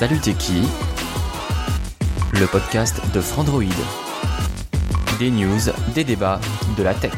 Salut t'es qui? Le podcast de Frandroid. Des news, des débats, de la tech.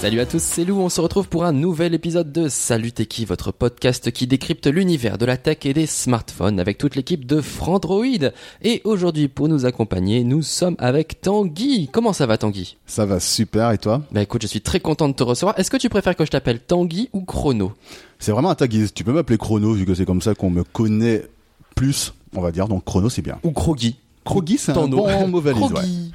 Salut à tous, c'est Lou, on se retrouve pour un nouvel épisode de Salut Techie, votre podcast qui décrypte l'univers de la tech et des smartphones avec toute l'équipe de Frandroid. Et aujourd'hui, pour nous accompagner, nous sommes avec Tanguy. Comment ça va Tanguy? Ça va super, et toi? Bah écoute, je suis très content de te recevoir. Est-ce que tu préfères que je t'appelle Tanguy ou Chrono? C'est vraiment un tag, tu peux m'appeler Chrono vu que c'est comme ça qu'on me connaît plus, on va dire, donc Chrono c'est bien. Ou Krogi Krogi c'est un bon mauvais Krogi.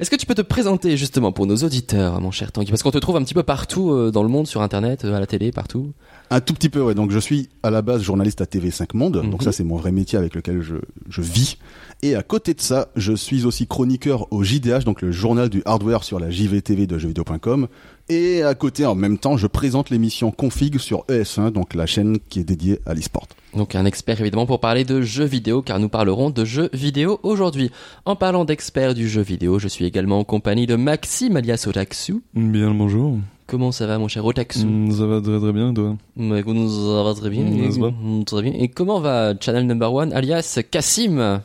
Est-ce que tu peux te présenter justement pour nos auditeurs, mon cher Tanguy? Parce qu'on te trouve un petit peu partout euh, dans le monde, sur Internet, euh, à la télé, partout. Un tout petit peu, ouais. Donc je suis à la base journaliste à TV5 Monde, Mhm. donc ça c'est mon vrai métier avec lequel je, je vis. Et à côté de ça, je suis aussi chroniqueur au JDH, donc le journal du hardware sur la JVTV de jeuxvideo.com. Et à côté, en même temps, je présente l'émission Config sur ES1, donc la chaîne qui est dédiée à l'e-sport. Donc un expert évidemment pour parler de jeux vidéo, car nous parlerons de jeux vidéo aujourd'hui. En parlant d'experts du jeu vidéo, je suis également en compagnie de Maxime alias Otaku. Bien le bonjour. Comment ça va mon cher Otaku Mm, Ça va très très bien, toi? Bah, écoute, Ça va très bien. Mm, pas mm, Très bien. Et comment va Channel Number One alias Cassim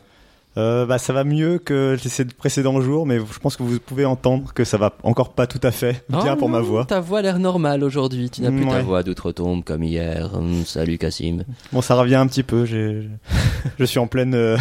Euh, bah, ça va mieux que ces précédents jours, mais je pense que vous pouvez entendre que ça va encore pas tout à fait bien Oh pour ma voix. Ta voix a l'air normale aujourd'hui. Tu n'as plus ta voix d'outre-tombe comme hier. Hum, salut Cassim. Bon, ça revient un petit peu. Je suis en pleine. euh,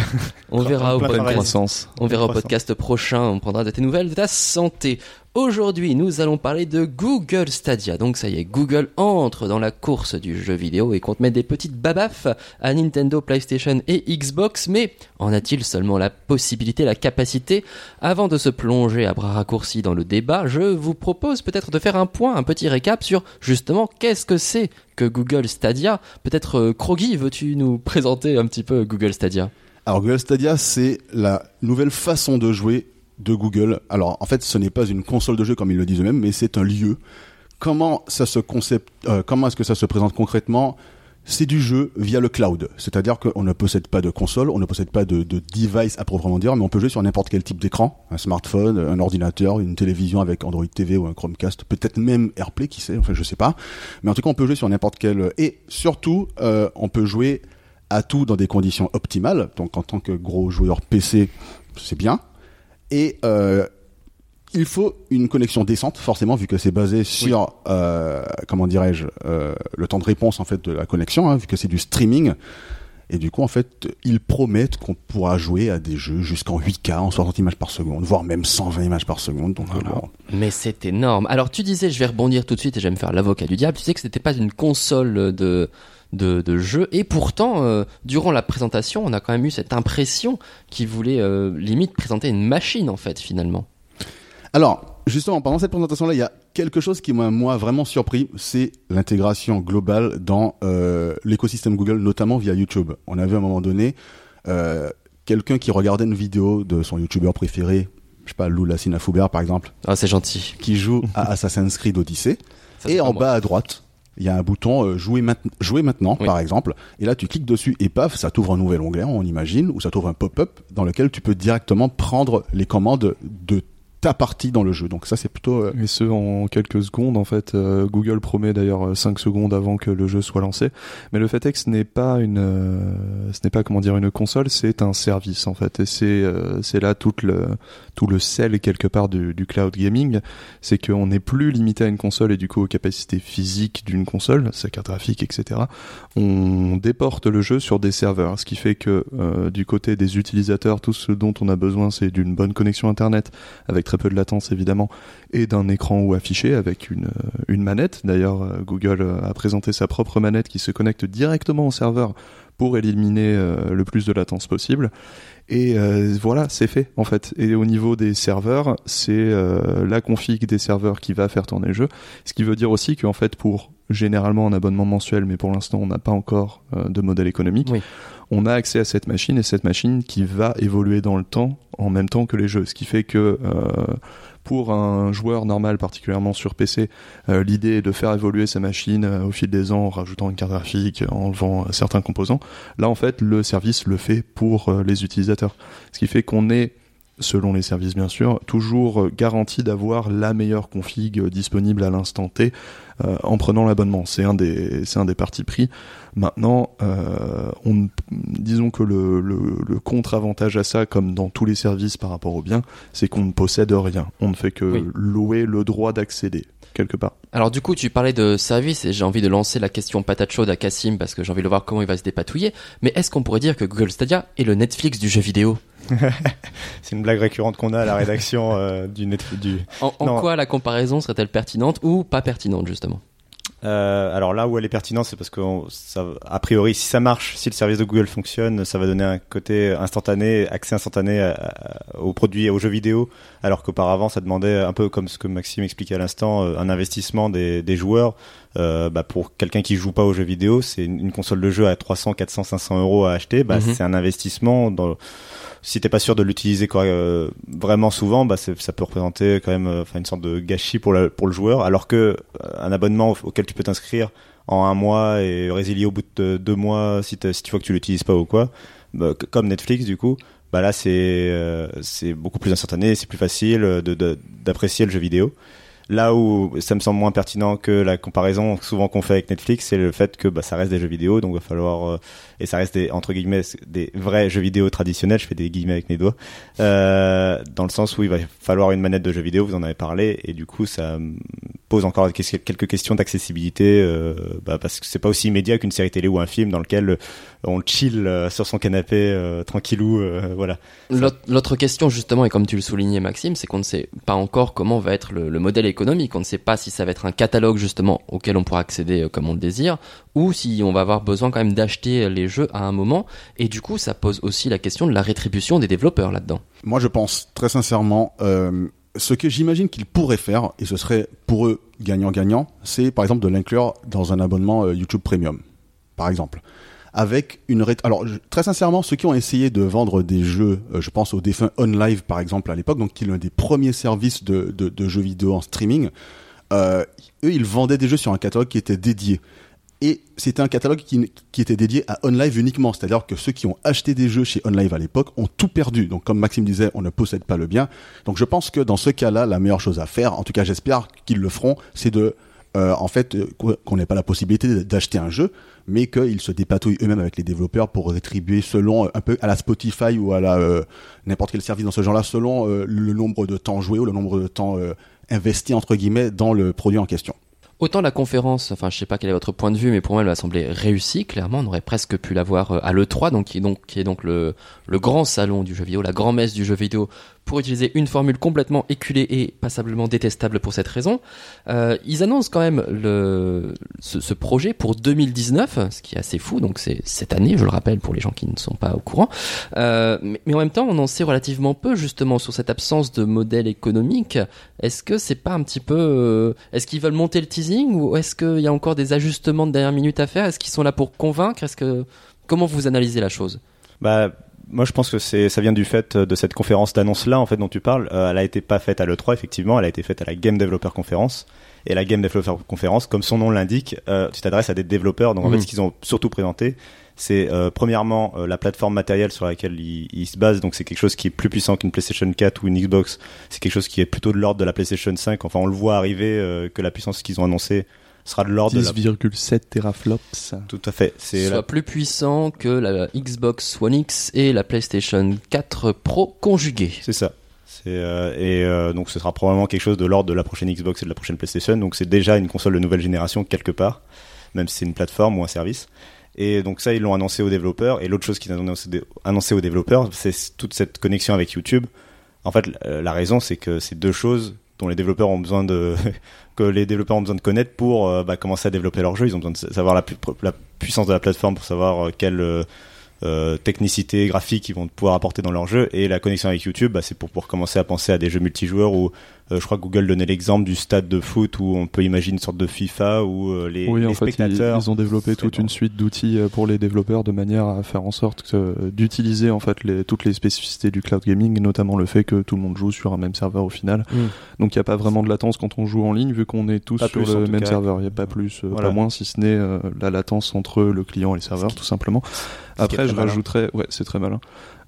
On verra au Plein podcast. On verra au podcast prochain, on prendra de tes nouvelles de ta santé. Aujourd'hui, nous allons parler de Google Stadia. Donc ça y est, Google entre dans la course du jeu vidéo et compte mettre des petites babafs à Nintendo, PlayStation et Xbox. Mais en a-t-il seulement la possibilité, la capacité? Avant de se plonger à bras raccourcis dans le débat, je vous propose peut-être de faire un point, un petit récap sur justement qu'est-ce que c'est que Google Stadia? Peut-être euh, veux-tu nous présenter un petit peu Google Stadia? Alors Google Stadia, c'est la nouvelle façon de jouer de Google. Alors en fait, ce n'est pas une console de jeu comme ils le disent eux-mêmes, mais c'est un lieu. Comment ça se concept, euh, comment est-ce que ça se présente concrètement? C'est du jeu via le cloud, c'est-à-dire qu'on ne possède pas de console, on ne possède pas de, de device à proprement dire, mais on peut jouer sur n'importe quel type d'écran, un smartphone, un ordinateur, une télévision avec Android TV ou un Chromecast, peut-être même AirPlay, qui sait, enfin je sais pas. Mais en tout cas, on peut jouer sur n'importe quel et surtout, euh, on peut jouer à tout dans des conditions optimales. Donc en tant que gros joueur PC, c'est bien. Et euh, il faut une connexion décente, forcément, vu que c'est basé sur, euh, comment dirais-je, euh, le temps de réponse en fait de la connexion, hein, vu que c'est du streaming. Et du coup, en fait, ils promettent qu'on pourra jouer à des jeux jusqu'en 8K, en 60 images par seconde, voire même 120 images par seconde. Donc, euh, bon. Mais c'est énorme. Alors tu disais, je vais rebondir tout de suite et je vais me faire l'avocat du diable. Tu sais que c'était pas une console de de, de jeu et pourtant, euh, durant la présentation, on a quand même eu cette impression qu'ils voulaient euh, limite présenter une machine en fait finalement. Alors, justement, pendant cette présentation-là, il y a quelque chose qui m'a, moi, vraiment surpris, c'est l'intégration globale dans euh, l'écosystème Google, notamment via YouTube. On avait à un moment donné quelqu'un qui regardait une vidéo de son YouTuber préféré, je sais pas, Lou Lassina Foubert, par exemple, Ah c'est gentil. qui joue à Assassin's Creed Odyssey. Ça, et en moi. bas à droite, il y a un bouton euh, jouer, mainte- jouer maintenant, Oui. par exemple. Et là, tu cliques dessus et paf, ça t'ouvre un nouvel onglet, on imagine, ou ça t'ouvre un pop-up dans lequel tu peux directement prendre les commandes de ta partie dans le jeu. Donc ça, c'est plutôt... euh, Et ce, en quelques secondes, en fait. Euh, Google promet d'ailleurs 5 secondes avant que le jeu soit lancé. Mais le fait est que ce n'est pas une, euh, ce n'est pas, comment dire, une console, c'est un service, en fait. Et c'est, euh, c'est là tout le, tout le sel, quelque part, du, du cloud gaming. C'est qu'on n'est plus limité à une console et du coup aux capacités physiques d'une console, sa carte graphique, etc. On déporte le jeu sur des serveurs, ce qui fait que, euh, du côté des utilisateurs, tout ce dont on a besoin, c'est d'une bonne connexion Internet avec peu de latence évidemment, et d'un écran ou affiché avec une, une manette. D'ailleurs, Google a présenté sa propre manette qui se connecte directement au serveur pour éliminer le plus de latence possible. Et euh, voilà, c'est fait en fait. Et au niveau des serveurs, c'est euh, la config des serveurs qui va faire tourner le jeu. Ce qui veut dire aussi qu'en fait, pour généralement un abonnement mensuel, mais pour l'instant on n'a pas encore euh, de modèle économique, on a accès à cette machine et cette machine qui va évoluer dans le temps en même temps que les jeux. Ce qui fait que pour un joueur normal, particulièrement sur PC, euh, l'idée est de faire évoluer sa machine euh, au fil des ans en rajoutant une carte graphique, en enlevant euh, certains composants. Là, en fait, le service le fait pour les utilisateurs. Ce qui fait qu'on est selon les services bien sûr, toujours garanti d'avoir la meilleure config disponible à l'instant T en prenant l'abonnement. C'est un des c'est un des partis pris. Maintenant, euh, on, disons que le, le, contre-avantage à ça, comme dans tous les services par rapport au bien, c'est qu'on ne possède rien. On ne fait que louer le droit d'accéder quelque part. Alors du coup, tu parlais de service et j'ai envie de lancer la question patate chaude à Cassim parce que j'ai envie de voir comment il va se dépatouiller. Mais est-ce qu'on pourrait dire que Google Stadia est le Netflix du jeu vidéo? C'est une blague récurrente qu'on a à la rédaction euh, du Netflix. Du... En, en quoi la comparaison serait-elle pertinente ou pas pertinente justement? Euh, alors là où elle est pertinente, c'est parce que ça, a priori, si ça marche, si le service de Google fonctionne, ça va donner un côté instantané, accès instantané aux produits et aux jeux vidéo, alors qu'auparavant, ça demandait un peu comme ce que Maxime expliquait à l'instant, euh, un investissement des, des joueurs. Euh, bah pour quelqu'un qui joue pas aux jeux vidéo, c'est une, console de jeu à 300, 400, 500 euros à acheter. Bah, mhm. c'est un investissement dans si t'es pas sûr de l'utiliser euh, vraiment souvent, bah ça peut représenter quand même euh, enfin une sorte de gâchis pour, pour le joueur. Alors que un abonnement auquel tu peux t'inscrire en un mois et résilier au bout de deux mois si, si tu vois que tu l'utilises pas ou quoi, bah, comme Netflix du coup, bah là c'est beaucoup plus instantané, c'est plus facile de d'apprécier le jeu vidéo. Là où ça me semble moins pertinent que la comparaison souvent qu'on fait avec Netflix, c'est le fait que bah, ça reste des jeux vidéo, donc va falloir euh, et ça reste des entre guillemets des vrais jeux vidéo traditionnels. Je fais des guillemets avec mes doigts, euh, dans le sens où il va falloir une manette de jeux vidéo. Vous en avez parlé et du coup ça pose encore quelques questions d'accessibilité, euh, bah, parce que c'est pas aussi immédiat qu'une série télé ou un film dans lequel on chill euh, sur son canapé euh, tranquillou, euh, voilà. L'autre question justement, et comme tu le soulignais Maxime, c'est qu'on ne sait pas encore comment va être le, modèle économique. On ne sait pas si ça va être un catalogue justement auquel on pourra accéder comme on le désire, ou si on va avoir besoin quand même d'acheter les jeux à un moment. Et du coup, ça pose aussi la question de la rétribution des développeurs là-dedans. Moi, je pense très sincèrement. ce que j'imagine qu'ils pourraient faire, et ce serait pour eux gagnant-gagnant, c'est par exemple de l'inclure dans un abonnement YouTube Premium, par exemple avec une alors très sincèrement ceux qui ont essayé de vendre des jeux euh, je pense au défunt OnLive par exemple à l'époque donc qui est l'un des premiers services de, de, de, jeux vidéo en streaming euh, eux ils vendaient des jeux sur un catalogue qui était dédié et c'était un catalogue qui, qui, était dédié à OnLive uniquement, c'est-à-dire que ceux qui ont acheté des jeux chez OnLive à l'époque ont tout perdu. Donc comme Maxime disait, on ne possède pas le bien. Donc je pense que dans ce cas-là, la meilleure chose à faire, en tout cas j'espère qu'ils le feront, c'est de euh, en fait qu'on n'ait pas la possibilité d'acheter un jeu, mais qu'ils se dépatouillent eux-mêmes avec les développeurs pour rétribuer selon un peu à la Spotify ou à la euh, n'importe quel service dans ce genre-là, selon euh, le nombre de temps joué ou le nombre de temps euh, investi entre guillemets dans le produit en question. Autant la conférence, enfin je sais pas quel est votre point de vue, mais pour moi elle m'a semblé réussie. Clairement, on aurait presque pu la voir à l'E3, donc qui est donc qui est donc le le grand salon du jeu vidéo, la grand messe du jeu vidéo pour utiliser une formule complètement éculée et passablement détestable pour cette raison. Euh, ils annoncent quand même le, ce, ce, projet pour 2019, ce qui est assez fou, donc c'est cette année, je le rappelle pour les gens qui ne sont pas au courant. Euh, mais, en même temps, on en sait relativement peu justement sur cette absence de modèle économique. Est-ce que c'est pas un petit peu... Euh, est-ce qu'ils veulent monter le teasing ou est-ce qu'il y a encore des ajustements de dernière minute à faire? Est-ce qu'ils sont là pour convaincre? Est-ce que... Comment vous analysez la chose? Bah, moi, je pense que c'est, ça vient du fait de cette conférence d'annonce là, en fait, dont tu parles. Euh, elle a été pas faite à l'E3, effectivement, elle a été faite à la Game Developer Conference. Et la Game Developer Conference, comme son nom l'indique, euh, tu t'adresses à des développeurs. Donc, en fait, mhm. ce qu'ils ont surtout présenté, c'est euh, premièrement la plateforme matérielle sur laquelle ils, ils, se basent. Donc, c'est quelque chose qui est plus puissant qu'une PlayStation 4 ou une Xbox. C'est quelque chose qui est plutôt de l'ordre de la PlayStation 5. Enfin, on le voit arriver que la puissance qu'ils ont annoncée sera de l'ordre 10,7 teraflops. Tout à fait. C'est soit plus puissant que la Xbox One X et la PlayStation 4 Pro conjuguées. C'est ça. Euh, et euh, donc ce sera probablement quelque chose de l'ordre de la prochaine Xbox et de la prochaine PlayStation. Donc c'est déjà une console de nouvelle génération quelque part, même si c'est une plateforme ou un service. Et donc ça, ils l'ont annoncé aux développeurs. Et l'autre chose qu'ils ont annoncé aux développeurs, c'est toute cette connexion avec YouTube En fait, la raison, c'est que c'est deux choses dont les développeurs ont besoin de que les développeurs ont besoin de connaître pour euh, bah, commencer à développer leur jeu. Ils ont besoin de savoir la, pu- la puissance de la plateforme pour savoir euh, quelle euh, technicité graphique ils vont pouvoir apporter dans leur jeu. Et la connexion avec YouTube, bah, c'est pour pouvoir commencer à penser à des jeux multijoueurs je crois que Google donnait l'exemple du stade de foot où on peut imaginer une sorte de FIFA où euh, les, Oui, les en fait, ils, ils ont développé toute une suite d'outils euh, pour les développeurs de manière à faire en sorte que, euh, d'utiliser en fait les, toutes les spécificités du cloud gaming, notamment le fait que tout le monde joue sur un même serveur au final. Mm. Donc il n'y a pas vraiment de latence quand on joue en ligne vu qu'on est tous Pas sur plus, le même cas. serveur. Il n'y a pas plus, euh, Voilà. pas moins, si ce n'est euh, la latence entre le client et les serveurs, tout simplement. Après, je malin. rajouterais, ouais, c'est très malin.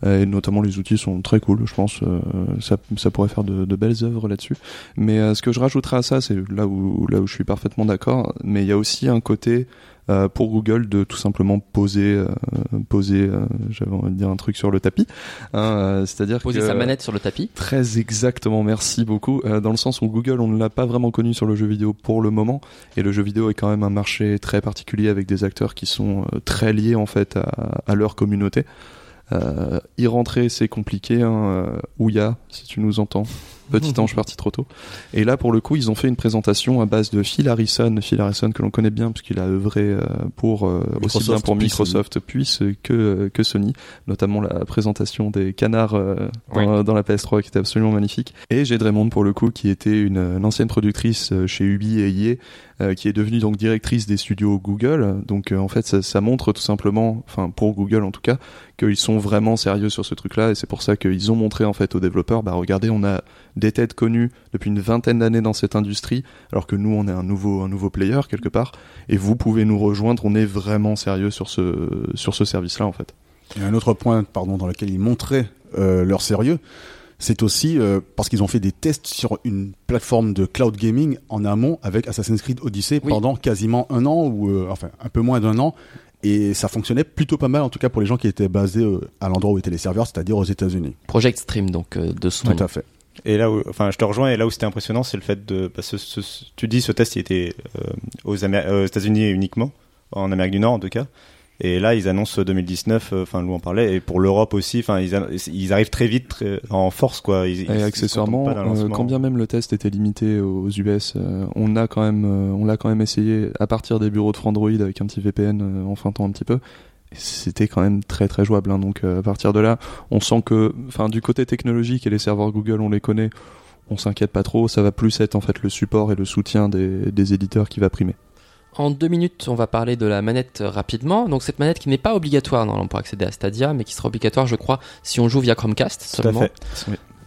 Euh, Et notamment les outils sont très cool, je pense. euh, ça, ça pourrait faire de, de belles œuvres là-dessus. Mais euh, ce que je rajouterais à ça, c'est là où là où je suis parfaitement d'accord. Mais il y a aussi un côté euh, pour Google de tout simplement poser euh, poser, euh, j'avais envie de dire un truc sur le tapis. hein, euh, C'est-à-dire Poser que sa manette sur le tapis. Très exactement, merci beaucoup. Euh, dans le sens où Google, on ne l'a pas vraiment connu sur le jeu vidéo pour le moment, et le jeu vidéo est quand même un marché très particulier avec des acteurs qui sont très liés en fait à, à leur communauté. Euh, y rentrer, c'est compliqué. Hein. Euh, Ouya, si tu nous entends. Petit ange parti trop tôt. Et là, pour le coup, ils ont fait une présentation à base de Phil Harrison, Phil Harrison que l'on connaît bien puisqu'il a œuvré euh, pour euh, aussi Microsoft, bien pour puis Microsoft puis euh, que que Sony, notamment la présentation des canards dans, la PS3 qui était absolument magnifique. Et Jade Raymond pour le coup qui était une, une ancienne productrice chez Ubi et EA euh, qui est devenue donc directrice des studios Google. Donc euh, en fait ça, ça montre tout simplement, enfin pour Google en tout cas, qu'ils sont vraiment sérieux sur ce truc-là et c'est pour ça qu'ils ont montré en fait aux développeurs, bah regardez on a des têtes connues depuis une vingtaine d'années dans cette industrie, alors que nous on est un nouveau un nouveau player quelque part et vous pouvez nous rejoindre, on est vraiment sérieux sur ce sur ce service-là en fait. Et un autre point, pardon, dans lequel ils montraient euh, leur sérieux, c'est aussi euh, parce qu'ils ont fait des tests sur une plateforme de cloud gaming en amont avec Assassin's Creed Odyssey Oui. pendant quasiment un an ou euh, enfin un peu moins d'un an. Et ça fonctionnait plutôt pas mal, en tout cas pour les gens qui étaient basés euh, à l'endroit où étaient les serveurs, c'est-à-dire aux États-Unis. Project Stream, donc de son. Tout à fait. Et là où, enfin, je te rejoins. Et là où c'était impressionnant, c'est le fait de, ce- ce- tu dis, ce test, il était euh, aux, euh, aux États-Unis uniquement, en Amérique du Nord en tout cas. Et là, ils annoncent 2019. euh, Enfin, Lou en parlait. Et pour l'Europe aussi. Enfin, ils, arrivent très vite, très- en force, quoi. Ils, Et accessoirement, euh, quand bien même le test était limité aux US, euh, on a quand même, on l'a quand même essayé à partir des bureaux de Frandroid avec un petit VPN en feintant un petit peu. C'était quand même très très jouable. hein. donc euh, à partir de là, on sent que, enfin, du côté technologique et les serveurs Google, on les connaît. On s'inquiète pas trop. Ça va plus être en fait le support et le soutien des, des éditeurs qui va primer. En deux minutes, on va parler de la manette rapidement. Donc cette manette qui n'est pas obligatoire normalement pour accéder à Stadia, mais qui sera obligatoire, je crois, si on joue via Chromecast Tout à seulement. fait.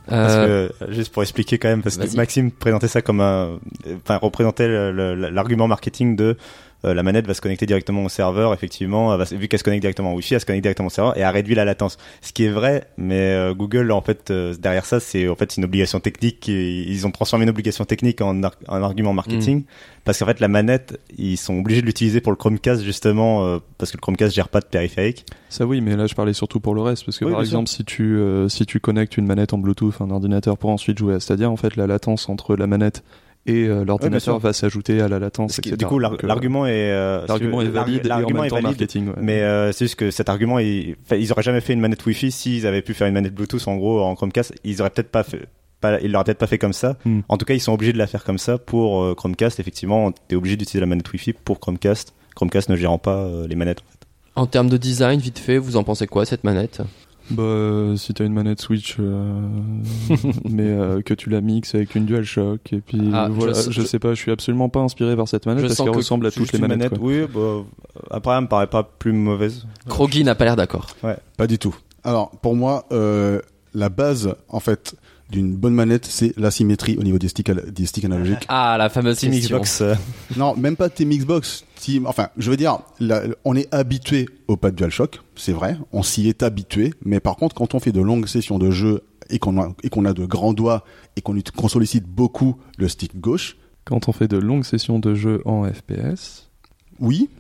Parce Euh, que, euh, juste pour expliquer quand même, parce que. Maxime présentait ça comme un, enfin, représentait l'argument marketing de euh, la manette va se connecter directement au serveur, effectivement, elle va vu qu'elle se connecte directement au Wi-Fi, elle se connecte directement au serveur et a réduit la latence. Ce qui est vrai, mais euh, Google, en fait, euh, derrière ça, c'est en fait une obligation technique. Ils ont transformé une obligation technique en, ar- en argument marketing, parce qu'en fait, la manette, ils sont obligés de l'utiliser pour le Chromecast justement, euh, parce que le Chromecast gère pas de périphérique. Ça oui, mais là je parlais surtout pour le reste parce que Oui, par sûr. exemple si tu euh, si tu connectes une manette en Bluetooth, un ordinateur pour ensuite jouer à Stadia, en fait la latence entre la manette et euh, l'ordinateur va s'ajouter à la latence. Etc. du coup, euh, l'argument est, euh, l'argument est valide et en l'argument même est temps valide, marketing. ouais. Mais euh, c'est juste que cet argument, il, ils auraient jamais fait une manette Wi-Fi s'ils avaient pu faire une manette Bluetooth en gros en Chromecast. Ils auraient peut-être pas fait, pas, ils l'auraient peut-être pas fait comme ça. Hmm. En tout cas, ils sont obligés de la faire comme ça pour euh, Chromecast. Effectivement, t'es obligé d'utiliser la manette Wi-Fi pour Chromecast. Chromecast ne gérant pas euh, les manettes. en termes de design, vite fait, vous en pensez quoi cette manette? Bah, euh, si t'as une manette Switch, euh, mais euh, que tu la mixes avec une DualShock, et puis Ah, voilà, je- je, je- sais pas, je suis absolument pas inspiré par cette manette Je parce qu'elle que ressemble à toutes les manettes. manette, oui. Bah, après, elle me paraît pas plus mauvaise. Krogi n'a pas l'air d'accord. Pas du tout. Alors, pour moi, euh, la base, en fait, d'une bonne manette, c'est la symétrie au niveau des sticks, al- des sticks analogiques. Ah, la fameuse Team. Xbox. non, même pas Team Xbox. Team, enfin, je veux dire, la- on est habitué au pad DualShock, c'est vrai, on s'y est habitué, mais par contre, quand on fait de longues sessions de jeu et qu'on a, et qu'on a de grands doigts et qu'on sollicite beaucoup le stick gauche, Quand on fait de longues sessions de jeu en FPS, oui.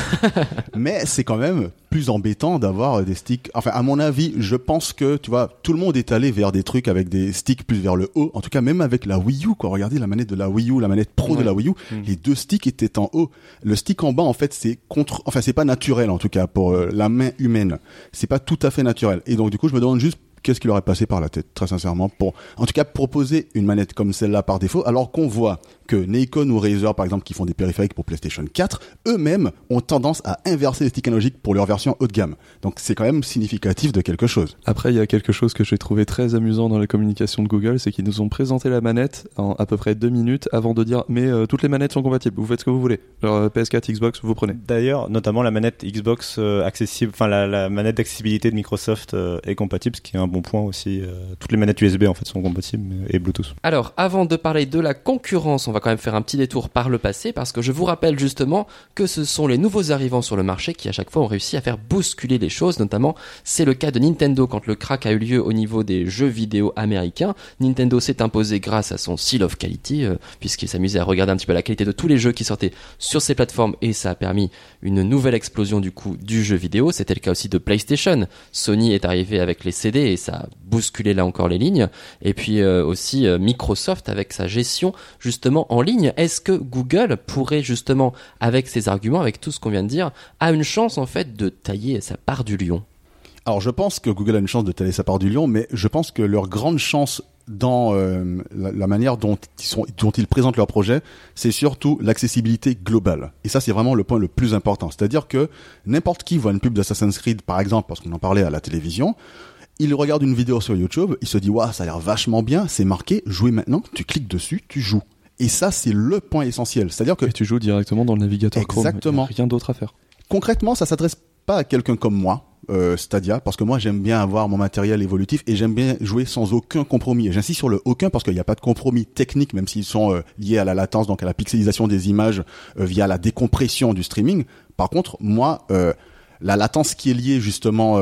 mais c'est quand même plus embêtant d'avoir des sticks. Enfin, à mon avis, je pense que, tu vois, tout le monde est allé vers des trucs avec des sticks plus vers le haut. En tout cas, même avec la Wii U, quoi. Regardez la manette de la Wii U, la manette pro de la Wii U. Mm. Les deux sticks étaient en haut. Le stick en bas, en fait, c'est contre, enfin, c'est pas naturel, en tout cas, pour euh, la main humaine. C'est pas tout à fait naturel. Et donc, du coup, je me demande juste qu'est-ce qui leur est passé par la tête, très sincèrement, pour, en tout cas, proposer une manette comme celle-là par défaut, alors qu'on voit que Nikon ou Razer, par exemple, qui font des périphériques pour PlayStation 4, eux-mêmes ont tendance à inverser les sticks analogiques pour leur version haut de gamme. Donc c'est quand même significatif de quelque chose. Après, il y a quelque chose que j'ai trouvé très amusant dans la communication de Google, c'est qu'ils nous ont présenté la manette en à peu près deux minutes avant de dire mais euh, toutes les manettes sont compatibles, vous faites ce que vous voulez. Alors, euh, PS4, Xbox, vous prenez. D'ailleurs, notamment la manette Xbox euh, accessible, enfin la, la manette d'accessibilité de Microsoft euh, est compatible, ce qui est un bon point aussi. euh, toutes les manettes USB en fait sont compatibles mais- et Bluetooth. Alors, avant de parler de la concurrence, on va quand même faire un petit détour par le passé parce que je vous rappelle justement que ce sont les nouveaux arrivants sur le marché qui à chaque fois ont réussi à faire bousculer les choses, notamment c'est le cas de Nintendo quand le crack a eu lieu au niveau des jeux vidéo américains. Nintendo s'est imposé grâce à son seal of quality euh, puisqu'il s'amusait à regarder un petit peu la qualité de tous les jeux qui sortaient sur ces plateformes et ça a permis une nouvelle explosion du coup du jeu vidéo. C'était le cas aussi de PlayStation. Sony est arrivé avec les CD et ça a bousculé là encore les lignes. Et puis euh, aussi euh, Microsoft avec sa gestion justement en ligne. Est-ce que Google pourrait justement, avec ses arguments, avec tout ce qu'on vient de dire, a une chance en fait de tailler sa part du lion? Alors je pense que Google a une chance de tailler sa part du lion, mais je pense que leur grande chance dans euh, la, manière dont ils, dont ils présentent leur projet, c'est surtout l'accessibilité globale. Et ça, c'est vraiment le point le plus important. C'est-à-dire que n'importe qui voit une pub d'Assassin's Creed, par exemple, parce qu'on en parlait à la télévision, il regarde une vidéo sur YouTube, il se dit, waouh, ça a l'air vachement bien, c'est marqué, jouer maintenant, tu cliques dessus, tu joues. Et ça, c'est le point essentiel. C'est-à-dire que Et tu joues directement dans le navigateur Chrome. Exactement. Il y a Rien d'autre à faire. concrètement, ça s'adresse pas à quelqu'un comme moi, euh, Stadia, parce que moi j'aime bien avoir mon matériel évolutif et j'aime bien jouer sans aucun compromis. J'insiste sur le aucun parce qu'il n'y a pas de compromis technique, même s'ils sont euh, liés à la latence, donc à la pixelisation des images euh, via la décompression du streaming. Par contre, moi, euh, la latence qui est liée justement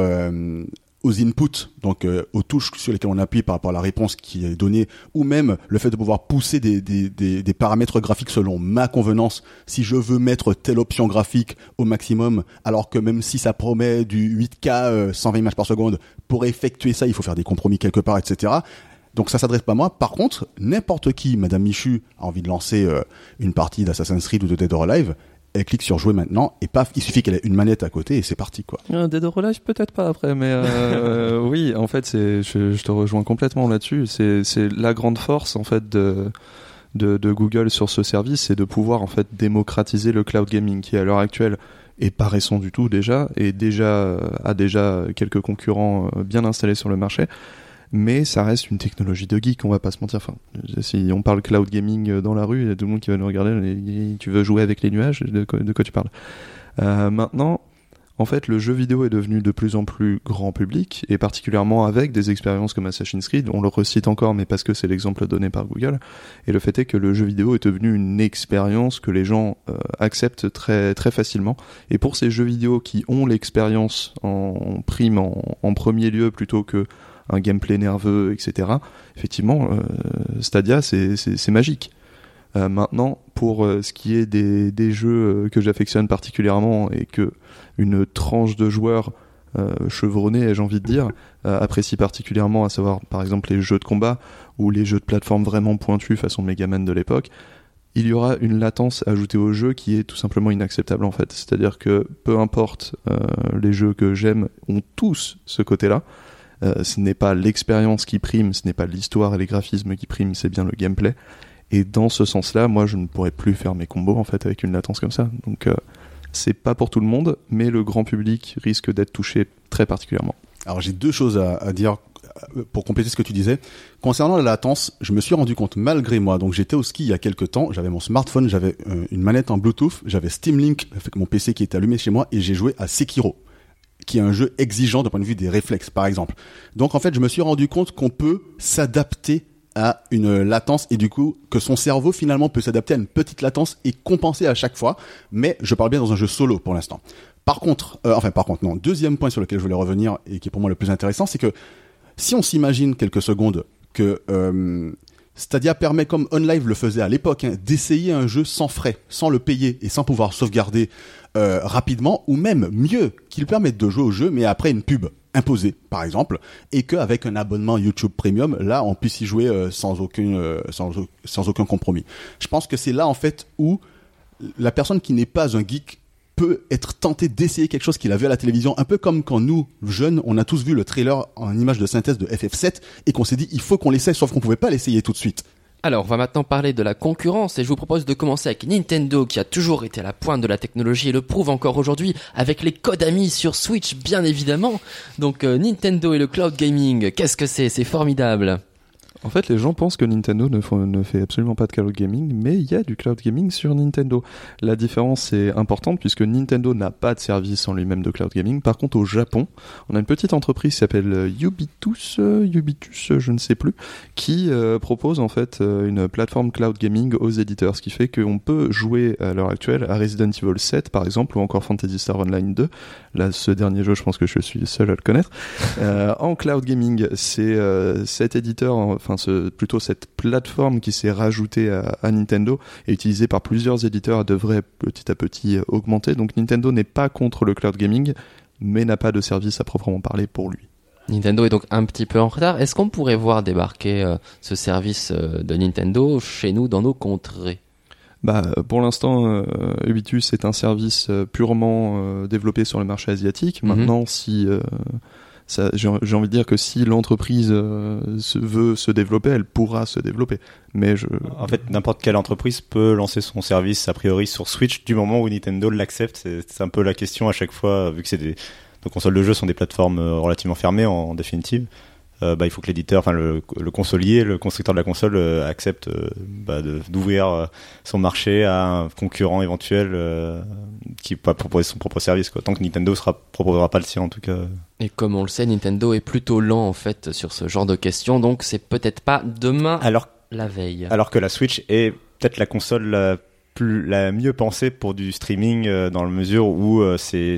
aux inputs, donc euh, aux touches sur lesquelles on appuie par rapport à la réponse qui est donnée, ou même le fait de pouvoir pousser des, des, des, des paramètres graphiques selon ma convenance, si je veux mettre telle option graphique au maximum, alors que même si ça promet du 8K euh, 120 images par seconde, pour effectuer ça, il faut faire des compromis quelque part, etc. Donc ça s'adresse pas à moi. Par contre, n'importe qui, Madame Michu, a envie de lancer euh, une partie d'Assassin's Creed ou de Dead or Alive, elle clique sur jouer maintenant et paf, il suffit qu'elle ait une manette à côté et c'est parti quoi. Euh, Dead or Alive, peut-être pas après, mais euh, oui, en fait, c'est, je, je te rejoins complètement là-dessus. C'est, c'est la grande force en fait de, de, de Google sur ce service, c'est de pouvoir en fait démocratiser le cloud gaming qui à l'heure actuelle est pas récent du tout déjà et déjà euh, a déjà quelques concurrents euh, bien installés sur le marché. Mais ça reste une technologie de geek, on va pas se mentir. Enfin, si on parle cloud gaming euh, dans la rue, il y a tout le monde qui va nous regarder. Tu veux jouer avec les nuages De quoi, tu parles Euh, Maintenant, en fait, le jeu vidéo est devenu de plus en plus grand public, et particulièrement avec des expériences comme Assassin's Creed. On le recite encore, mais parce que c'est l'exemple donné par Google. Et le fait est que le jeu vidéo est devenu une expérience que les gens euh, acceptent très très facilement. Et pour ces jeux vidéo qui ont l'expérience en prime, en premier lieu, plutôt que un gameplay nerveux, etc. Effectivement, euh, Stadia, c'est magique. Euh, maintenant, pour euh, ce qui est des, jeux que j'affectionne particulièrement et que une tranche de joueurs chevronnés, j'ai envie de dire, apprécie particulièrement, à savoir par exemple les jeux de combat ou les jeux de plateforme vraiment pointus façon Megaman de l'époque, il y aura une latence ajoutée au jeu qui est tout simplement inacceptable en fait. C'est-à-dire que peu importe les jeux que j'aime, ont tous ce côté-là. Euh, ce n'est pas l'expérience qui prime, ce n'est pas l'histoire et les graphismes qui priment, c'est bien le gameplay. Et dans ce sens-là, moi, je ne pourrais plus faire mes combos en fait avec une latence comme ça. Donc, euh, c'est pas pour tout le monde, mais le grand public risque d'être touché très particulièrement. Alors j'ai deux choses à, dire euh, pour compléter ce que tu disais. Concernant la latence, je me suis rendu compte malgré moi, donc j'étais au ski il y a quelques temps, j'avais mon smartphone, j'avais euh, une manette en Bluetooth, j'avais Steam Link avec mon PC qui était allumé chez moi et j'ai joué à Sekiro qui est un jeu exigeant d'un point de vue des réflexes par exemple. Donc en fait, je me suis rendu compte qu'on peut s'adapter à une latence et du coup que son cerveau finalement peut s'adapter à une petite latence et compenser à chaque fois. Mais je parle bien dans un jeu solo pour l'instant. Par contre, euh, enfin par contre non, deuxième point sur lequel je voulais revenir et qui est pour moi le plus intéressant, c'est que si on s'imagine quelques secondes que euh, Stadia permet, comme OnLive le faisait à l'époque, hein, d'essayer un jeu sans frais, sans le payer et sans pouvoir sauvegarder euh, rapidement, ou même mieux, qu'il permette de jouer au jeu, mais après une pub imposée, par exemple, et qu'avec un abonnement YouTube Premium, là, on puisse y jouer euh, sans euh, sans aucun compromis. Je pense que c'est là en fait où la personne qui n'est pas un geek peut être tenté d'essayer quelque chose qu'il a vu à la télévision, un peu comme quand nous, jeunes, on a tous vu le trailer en image de synthèse de FF7 et qu'on s'est dit il faut qu'on l'essaye, sauf qu'on pouvait pas l'essayer tout de suite. Alors, on va maintenant parler de la concurrence et je vous propose de commencer avec Nintendo qui a toujours été à la pointe de la technologie et le prouve encore aujourd'hui avec les codes amis sur Switch bien évidemment. Donc euh, Nintendo et le cloud gaming, qu'est-ce que c'est? C'est formidable. En fait, les gens pensent que Nintendo ne, fait absolument pas de cloud gaming, mais il y a du cloud gaming sur Nintendo. La différence est importante puisque Nintendo n'a pas de service en lui-même de cloud gaming. Par contre, au Japon, on a une petite entreprise qui s'appelle euh, Ubitus, euh, Ubitus, euh, je ne sais plus, qui propose en fait une plateforme cloud gaming aux éditeurs, ce qui fait qu'on peut jouer à l'heure actuelle à Resident Evil 7 par exemple ou encore Fantasy Star Online 2. Là, ce dernier jeu, je pense que je suis seul à le connaître. En cloud gaming, c'est cet éditeur, ce, plutôt cette plateforme qui s'est rajoutée à, à Nintendo et utilisée par plusieurs éditeurs devrait petit à petit euh, augmenter. Donc Nintendo n'est pas contre le cloud gaming, mais n'a pas de service à proprement parler pour lui. Nintendo est donc un petit peu en retard. Est-ce qu'on pourrait voir débarquer euh, ce service euh, de Nintendo chez nous dans nos contrées? Bah, pour l'instant, euh, Ubitus est un service purement développé sur le marché asiatique. Mhm. Maintenant, si j'ai envie de dire que si l'entreprise euh, veut se développer, elle pourra se développer. Mais je, En fait, n'importe quelle entreprise peut lancer son service a priori sur Switch du moment où Nintendo l'accepte. C'est un peu la question à chaque fois, vu que c'est des nos consoles de jeu sont des plateformes euh, relativement fermées en définitive. Euh, bah, il faut que l'éditeur, enfin le, le consolier, le constructeur de la console euh, accepte euh, bah, d'ouvrir son marché à un concurrent éventuel qui va proposer son propre service. Quoi. Tant que Nintendo sera proposera pas le sien en tout cas. Et comme on le sait, Nintendo est plutôt lent en fait sur ce genre de questions, donc c'est peut-être pas demain Alors la veille. Alors que la Switch est peut-être la console la plus la mieux pensée pour du streaming euh, dans la mesure où euh, c'est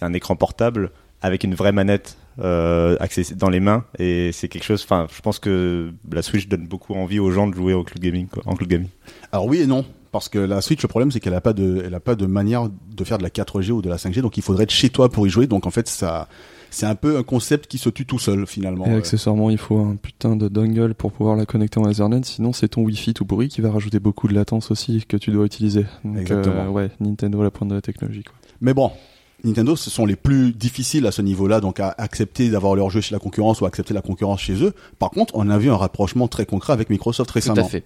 un écran portable avec une vraie manette euh, accessi- dans les mains et c'est quelque chose enfin je pense que la Switch donne beaucoup envie aux gens de jouer au cloud gaming quoi, en cloud gaming. Alors oui et non. Parce que la Switch, le problème, c'est qu'elle a pas de, elle a pas de manière de faire de la 4G ou de la 5G, donc il faudrait être chez toi pour y jouer. Donc en fait, ça, c'est un peu un concept qui se tue tout seul finalement. et accessoirement, il faut un putain de dongle pour pouvoir la connecter en Ethernet. Sinon, c'est ton Wi-Fi tout pourri qui va rajouter beaucoup de latence aussi que tu dois utiliser. Donc, Exactement. euh, ouais, Nintendo à la pointe de la technologie. Quoi. Mais bon, Nintendo, ce sont les plus difficiles à ce niveau-là, donc à accepter d'avoir leur jeu chez la concurrence ou accepter la concurrence chez eux. Par contre, on a vu un rapprochement très concret avec Microsoft Tout récemment. à fait.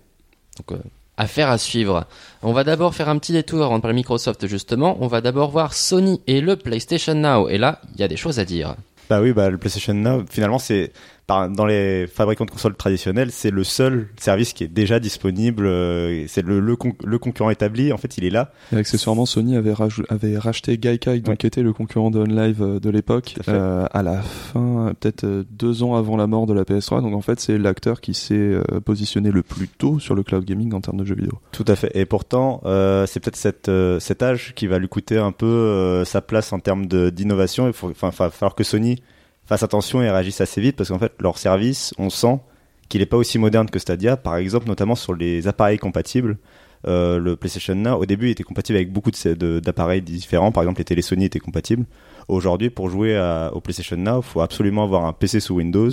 Donc, euh, affaire à suivre. On va d'abord faire un petit détour avant de parler Microsoft justement. On va d'abord voir Sony et le PlayStation Now. Et là, il y a des choses à dire. Bah oui, bah le PlayStation Now, finalement, c'est dans les fabricants de consoles traditionnels, c'est le seul service qui est déjà disponible. euh, c'est le, le, con- le concurrent établi. En fait, il est là. Et accessoirement, Sony avait, avait racheté Gaikai, donc Ouais. qui était le concurrent de OnLive euh, de l'époque, à euh, à la fin, peut-être euh, deux ans avant la mort de la PS3. Donc en fait, c'est l'acteur qui s'est positionné le plus tôt sur le cloud gaming en termes de jeux vidéo. Tout à fait. Et pourtant, euh, c'est peut-être cette, euh, cet âge qui va lui coûter un peu euh, sa place en termes d'innovation. Il faut, enfin, va falloir que Sony fasse attention et réagisse assez vite parce qu'en fait, leur service, on sent qu'il n'est pas aussi moderne que Stadia. Par exemple, notamment sur les appareils compatibles. Euh, le PlayStation Now, au début, était compatible avec beaucoup ces- de- d'appareils différents. Par exemple, les télé Sony étaient compatibles. Aujourd'hui, pour jouer à- au PlayStation Now, il faut absolument avoir un PC sous Windows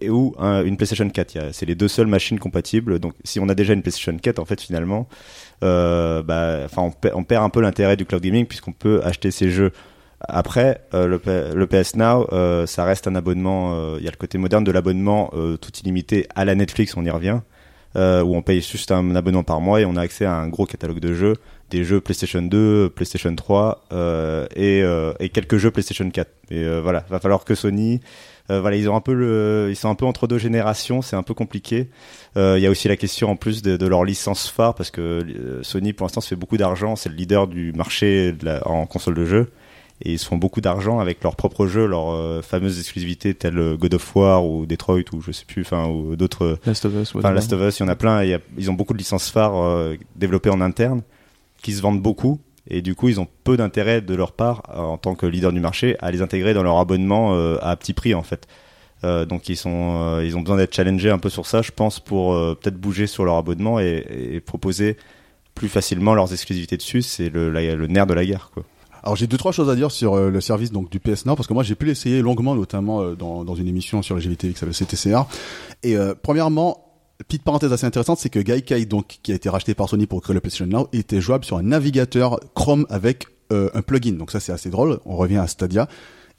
et ou un- une PlayStation 4. Il y a- C'est les deux seules machines compatibles. Donc, si on a déjà une PlayStation 4, en fait, finalement, euh, bah, on, on perd un peu l'intérêt du cloud gaming puisqu'on peut acheter ces jeux. Après, euh, le, PS Now, euh, ça reste un abonnement. euh, Il y a le côté moderne de l'abonnement euh, tout illimité à la Netflix, on y revient, euh, où on paye juste un abonnement par mois et on a accès à un gros catalogue de jeux, des jeux PlayStation 2, PlayStation 3 euh, et, et quelques jeux PlayStation 4. Et voilà, va falloir que Sony, euh, voilà, ils ont un peu le, ils sont un peu entre deux générations, c'est un peu compliqué. Il y a aussi la question en plus de, leur licence phare parce que Sony pour l'instant se fait beaucoup d'argent, c'est le leader du marché en console de jeu et ils se font beaucoup d'argent avec leurs propres jeux, leurs euh, fameuses exclusivités telles euh, God of War ou Detroit ou je sais plus, enfin ou d'autres. Last of Us, Enfin. Last of Us, il y en a plein. il y a- ils ont beaucoup de licences phares euh, développées en interne qui se vendent beaucoup. Et du coup, ils ont peu d'intérêt de leur part, euh, en tant que leader du marché, à les intégrer dans leur abonnement euh, à petit prix, en fait. Euh, donc, ils, sont, euh, ils ont besoin d'être challengés un peu sur ça, je pense, pour euh, peut-être bouger sur leur abonnement et, et proposer plus facilement leurs exclusivités dessus. C'est le, le nerf de la guerre, quoi. Alors j'ai deux trois choses à dire sur euh, le service donc du PS parce que moi j'ai pu l'essayer longuement notamment euh, dans, dans une émission sur le GVT qui s'appelle CTCR et euh, premièrement petite parenthèse assez intéressante c'est que Gaikai donc qui a été racheté par Sony pour créer le PlayStation Now était jouable sur un navigateur Chrome avec un plugin. Donc ça c'est assez drôle. On revient à Stadia.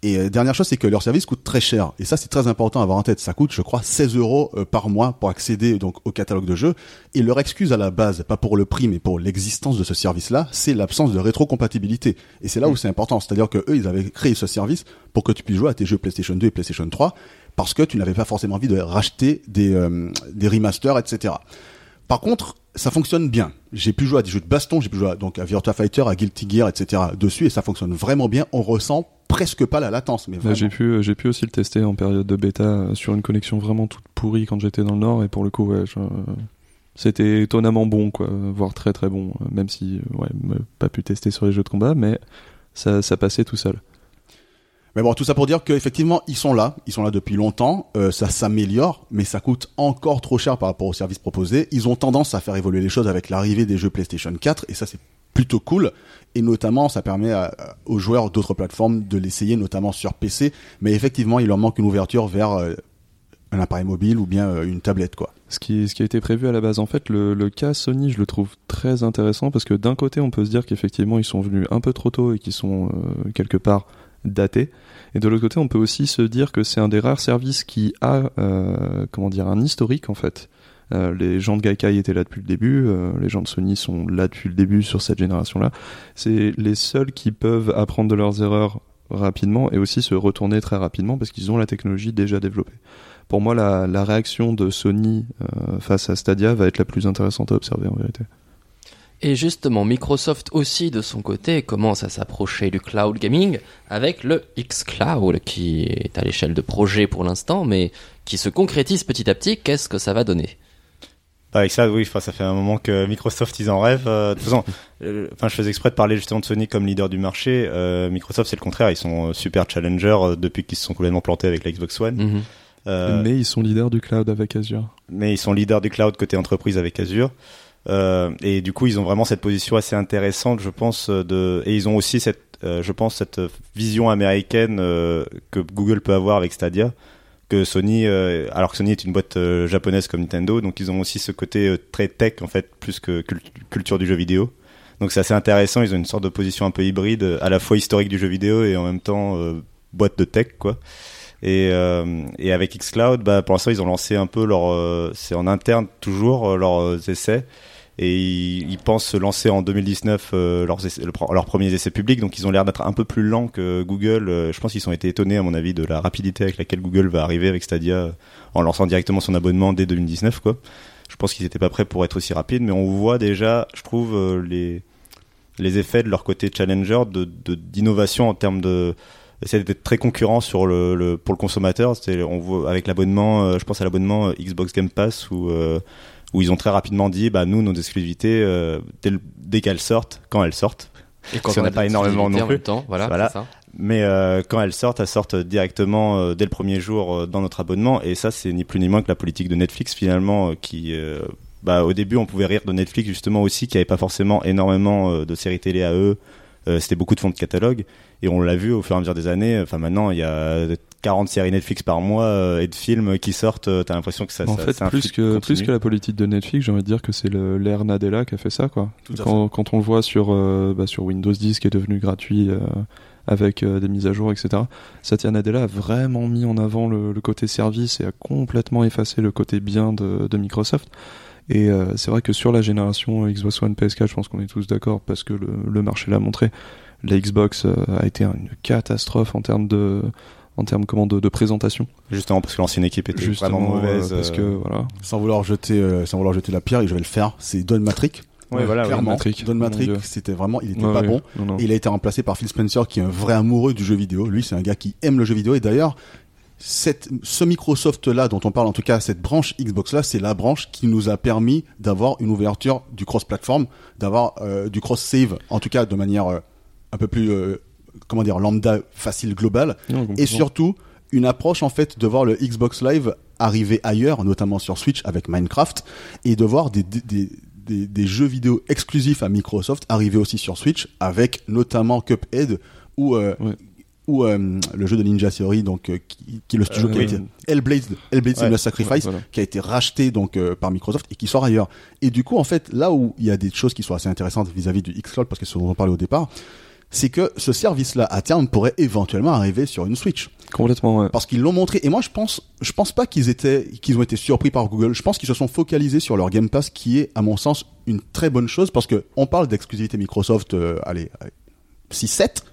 Et euh, dernière chose, c'est que leur service coûte très cher. Et ça, c'est très important à avoir en tête. Ça coûte, je crois, 16 euros euh, par mois pour accéder donc au catalogue de jeux. Et leur excuse à la base, pas pour le prix, mais pour l'existence de ce service-là, c'est l'absence de rétrocompatibilité. Et c'est là où c'est important. C'est-à-dire que eux, ils avaient créé ce service pour que tu puisses jouer à tes jeux PlayStation 2 et PlayStation 3 parce que tu n'avais pas forcément envie de racheter des, euh, des remasters, etc. Par contre, ça fonctionne bien. J'ai pu jouer à des jeux de baston, j'ai pu jouer à, donc à Virtua Fighter, à Guilty Gear, etc. dessus et ça fonctionne vraiment bien. On ressent presque pas la latence, mais j'ai pu, j'ai pu aussi le tester en période de bêta euh, sur une connexion vraiment toute pourrie quand j'étais dans le Nord et pour le coup, ouais, je- c'était étonnamment bon, quoi, voire très très bon, euh, même si, euh, ouais, pas pu tester sur les jeux de combat, mais ça, ça passait tout seul. Mais bon, tout ça pour dire qu'effectivement, ils sont là, ils sont là depuis longtemps, euh, ça s'améliore, mais ça coûte encore trop cher par rapport aux services proposés. Ils ont tendance à faire évoluer les choses avec l'arrivée des jeux PlayStation 4, et ça c'est plutôt cool. Et notamment, ça permet aux joueurs d'autres plateformes de l'essayer, notamment sur PC. Mais effectivement, il leur manque une ouverture vers euh, un appareil mobile ou bien euh, une tablette, quoi. Ce qui, ce qui a été prévu à la base, en fait, le, le cas Sony, je le trouve très intéressant parce que d'un côté, on peut se dire qu'effectivement, ils sont venus un peu trop tôt et qu'ils sont euh, quelque part datés. Et de l'autre côté, on peut aussi se dire que c'est un des rares services qui a, euh, comment dire, un historique en fait. Euh, les gens de Gaikai étaient là depuis le début, euh, les gens de Sony sont là depuis le début sur cette génération-là. C'est les seuls qui peuvent apprendre de leurs erreurs rapidement et aussi se retourner très rapidement parce qu'ils ont la technologie déjà développée. Pour moi, la, réaction de Sony face à Stadia va être la plus intéressante à observer en vérité. Et justement, Microsoft aussi, de son côté, commence à s'approcher du cloud gaming avec le xCloud, qui est à l'échelle de projet pour l'instant, mais qui se concrétise petit à petit. Qu'est-ce que ça va donner? Bah, avec ça, oui, enfin, ça fait un moment que Microsoft, ils en rêvent. Euh, de toute façon, euh, enfin, je faisais exprès de parler justement de Sony comme leader du marché. Euh, Microsoft, c'est le contraire. Ils sont super challenger euh, depuis qu'ils se sont complètement plantés avec la Xbox One. Mhm. Euh, Mais ils sont leaders du cloud avec Azure. mais ils sont leaders du cloud côté entreprise avec Azure. Euh, et du coup, ils ont vraiment cette position assez intéressante, je pense, euh, de et ils ont aussi cette, euh, je pense, cette vision américaine euh, que Google peut avoir avec Stadia, que Sony, euh, alors que Sony est une boîte euh, japonaise comme Nintendo, donc ils ont aussi ce côté très tech en fait, plus que cul- culture du jeu vidéo. Donc c'est assez intéressant. Ils ont une sorte de position un peu hybride, à la fois historique du jeu vidéo et en même temps boîte de tech, quoi. Et, euh, et avec xCloud, bah, pour l'instant, ils ont lancé un peu leur, euh, c'est en interne toujours euh, leurs euh, essais. Et ils, ils pensent se lancer en 2019 euh, leurs, essais- leurs premiers essais publics. Donc ils ont l'air d'être un peu plus lents que Google. Je pense qu'ils ont été étonnés, à mon avis, de la rapidité avec laquelle Google va arriver avec Stadia en lançant directement son abonnement dès 2019, quoi. Je pense qu'ils n'étaient pas prêts pour être aussi rapides, mais on voit déjà, je trouve, les les effets de leur côté challenger de- d'innovation en termes de c'est d'être très concurrent sur le, le pour le consommateur c'est on voit avec l'abonnement euh, je pense à l'abonnement euh, Xbox Game Pass où euh, où ils ont très rapidement dit bah nous nos exclusivités dès, dès qu'elles sortent quand elles sortent Et Parce qu'on n'a a pas énormément non en plus. même temps, voilà, Voilà. c'est ça. mais euh, quand elles sortent elles sortent directement euh, dès le premier jour euh, dans notre abonnement et ça c'est ni plus ni moins que la politique de Netflix finalement qui bah, au début on pouvait rire de Netflix justement aussi qui avait pas forcément énormément de séries télé à eux c'était beaucoup de fonds de catalogue et on l'a vu au fur et à mesure des années enfin maintenant il y a 40 séries Netflix par mois euh, et de films qui sortent euh, t'as l'impression que ça, en ça- fait, plus que, plus que la politique de Netflix, j'ai envie de dire que c'est l'ère Nadella qui a fait ça, quoi. Tout à Quand, quand on le voit sur, euh, bah, sur Windows 10 qui est devenu gratuit euh, avec euh, des mises à jour, etc. Satya Nadella a vraiment mis en avant le, le côté service et a complètement effacé le côté bien de, de Microsoft. Et euh, c'est vrai que sur la génération Xbox One PS4, je pense qu'on est tous d'accord parce que le, le marché l'a montré. La Xbox euh, a été une catastrophe en termes de, en termes comment de, de présentation. justement parce que l'ancienne équipe était Justement, vraiment mauvaise euh, parce euh, que voilà. Sans vouloir jeter, sans vouloir jeter la pierre, et je vais le faire. C'est Don Matrick. Ouais, voilà, clairement. Don Dieu. c'était vraiment, il était Ouais, pas ouais. bon. Non, non. Et il a été remplacé par Phil Spencer, qui est un vrai amoureux du jeu vidéo. Lui, c'est un gars qui aime le jeu vidéo. Et d'ailleurs, cette, ce Microsoft-là, dont on parle, en tout cas, cette branche Xbox-là, c'est la branche qui nous a permis d'avoir une ouverture du cross-platform, d'avoir euh, du cross-save, en tout cas, de manière euh, un peu plus, euh, comment dire, lambda, facile, globale. Non, Et surtout, une approche, en fait, de voir le Xbox Live arriver ailleurs, notamment sur Switch avec Minecraft, et de voir des, des, des, jeux vidéo exclusifs à Microsoft arriver aussi sur Switch, avec notamment Cuphead, ou, euh, Ouais. ou euh, le jeu de Ninja Theory, donc, euh, qui, qui est le studio qui a oui. été... Hellblade, Hellblade Ouais. Sacrifice, Ouais, voilà. qui a été racheté donc par Microsoft et qui sort ailleurs. Et du coup, en fait, là où il y a des choses qui sont assez intéressantes vis-à-vis du Xcloud, parce que ce dont on parlait au départ, c'est que ce service-là à terme pourrait éventuellement arriver sur une Switch. Complètement, ouais. Parce qu'ils l'ont montré. Et moi, je pense, je pense pas qu'ils étaient, qu'ils ont été surpris par Google. Je pense qu'ils se sont focalisés sur leur Game Pass, qui est, à mon sens, une très bonne chose, parce que on parle d'exclusivité Microsoft, euh, allez, 6-7,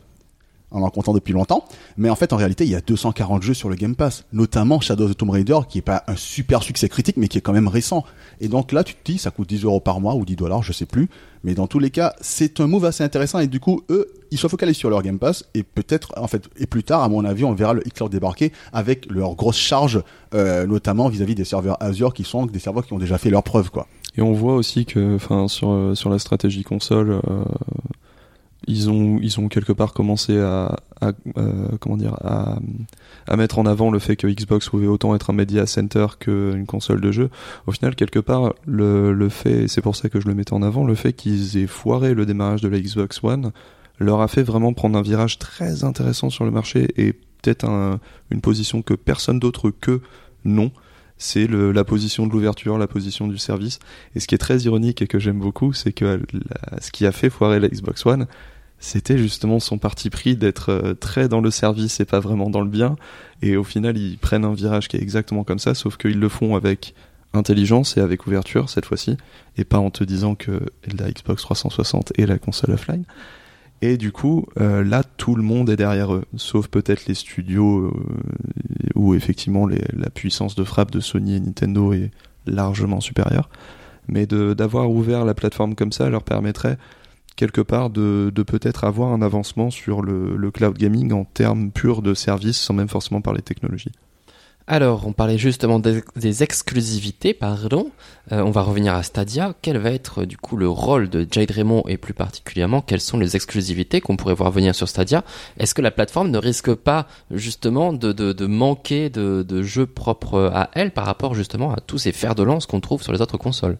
en en comptant depuis longtemps. Mais en fait, en réalité, il y a 240 jeux sur le Game Pass, notamment Shadow of the Tomb Raider, qui est pas un super succès critique, mais qui est quand même récent. Et donc là, tu te dis, ça coûte 10 euros par mois ou 10 dollars, je sais plus. Mais dans tous les cas, c'est un move assez intéressant. Et du coup, eux, ils se focalisent sur leur Game Pass. Et peut-être, en fait, et plus tard, à mon avis, on verra le xCloud débarquer avec leur grosse charge, euh, notamment vis-à-vis des serveurs Azure, qui sont des serveurs qui ont déjà fait leurs preuves, quoi. Et on voit aussi que, enfin, sur euh, sur la stratégie console, euh, ils ont ils ont quelque part commencé à, à euh, comment dire à, à mettre en avant le fait que Xbox pouvait autant être un media center qu'une console de jeu. Au final, quelque part, le le fait, c'est pour ça que je le mettais en avant, le fait qu'ils aient foiré le démarrage de la Xbox One leur a fait vraiment prendre un virage très intéressant sur le marché et peut-être un, une position que personne d'autre que non c'est la position de l'ouverture, la position du service. Et ce qui est très ironique et que j'aime beaucoup, c'est que ce qui a fait foirer la Xbox One, c'était justement son parti pris d'être euh, très dans le service et pas vraiment dans le bien. Et au final, ils prennent un virage qui est exactement comme ça, sauf qu'ils le font avec intelligence et avec ouverture cette fois-ci, et pas en te disant que la Xbox 360 est la console offline. Et du coup, euh, là, tout le monde est derrière eux, sauf peut-être les studios euh, où effectivement la puissance de frappe de Sony et Nintendo est largement supérieure. Mais d'avoir ouvert la plateforme comme ça leur permettrait quelque part de, peut-être avoir un avancement sur le, cloud gaming en termes purs de services sans même forcément parler technologie. Alors, on parlait justement des, exclusivités, pardon. Euh, on va revenir à Stadia. Quel va être du coup le rôle de Jade Raymond et plus particulièrement quelles sont les exclusivités qu'on pourrait voir venir sur Stadia? Est-ce que la plateforme ne risque pas justement de, manquer de, de jeux propres à elle par rapport justement à tous ces fers de lance qu'on trouve sur les autres consoles?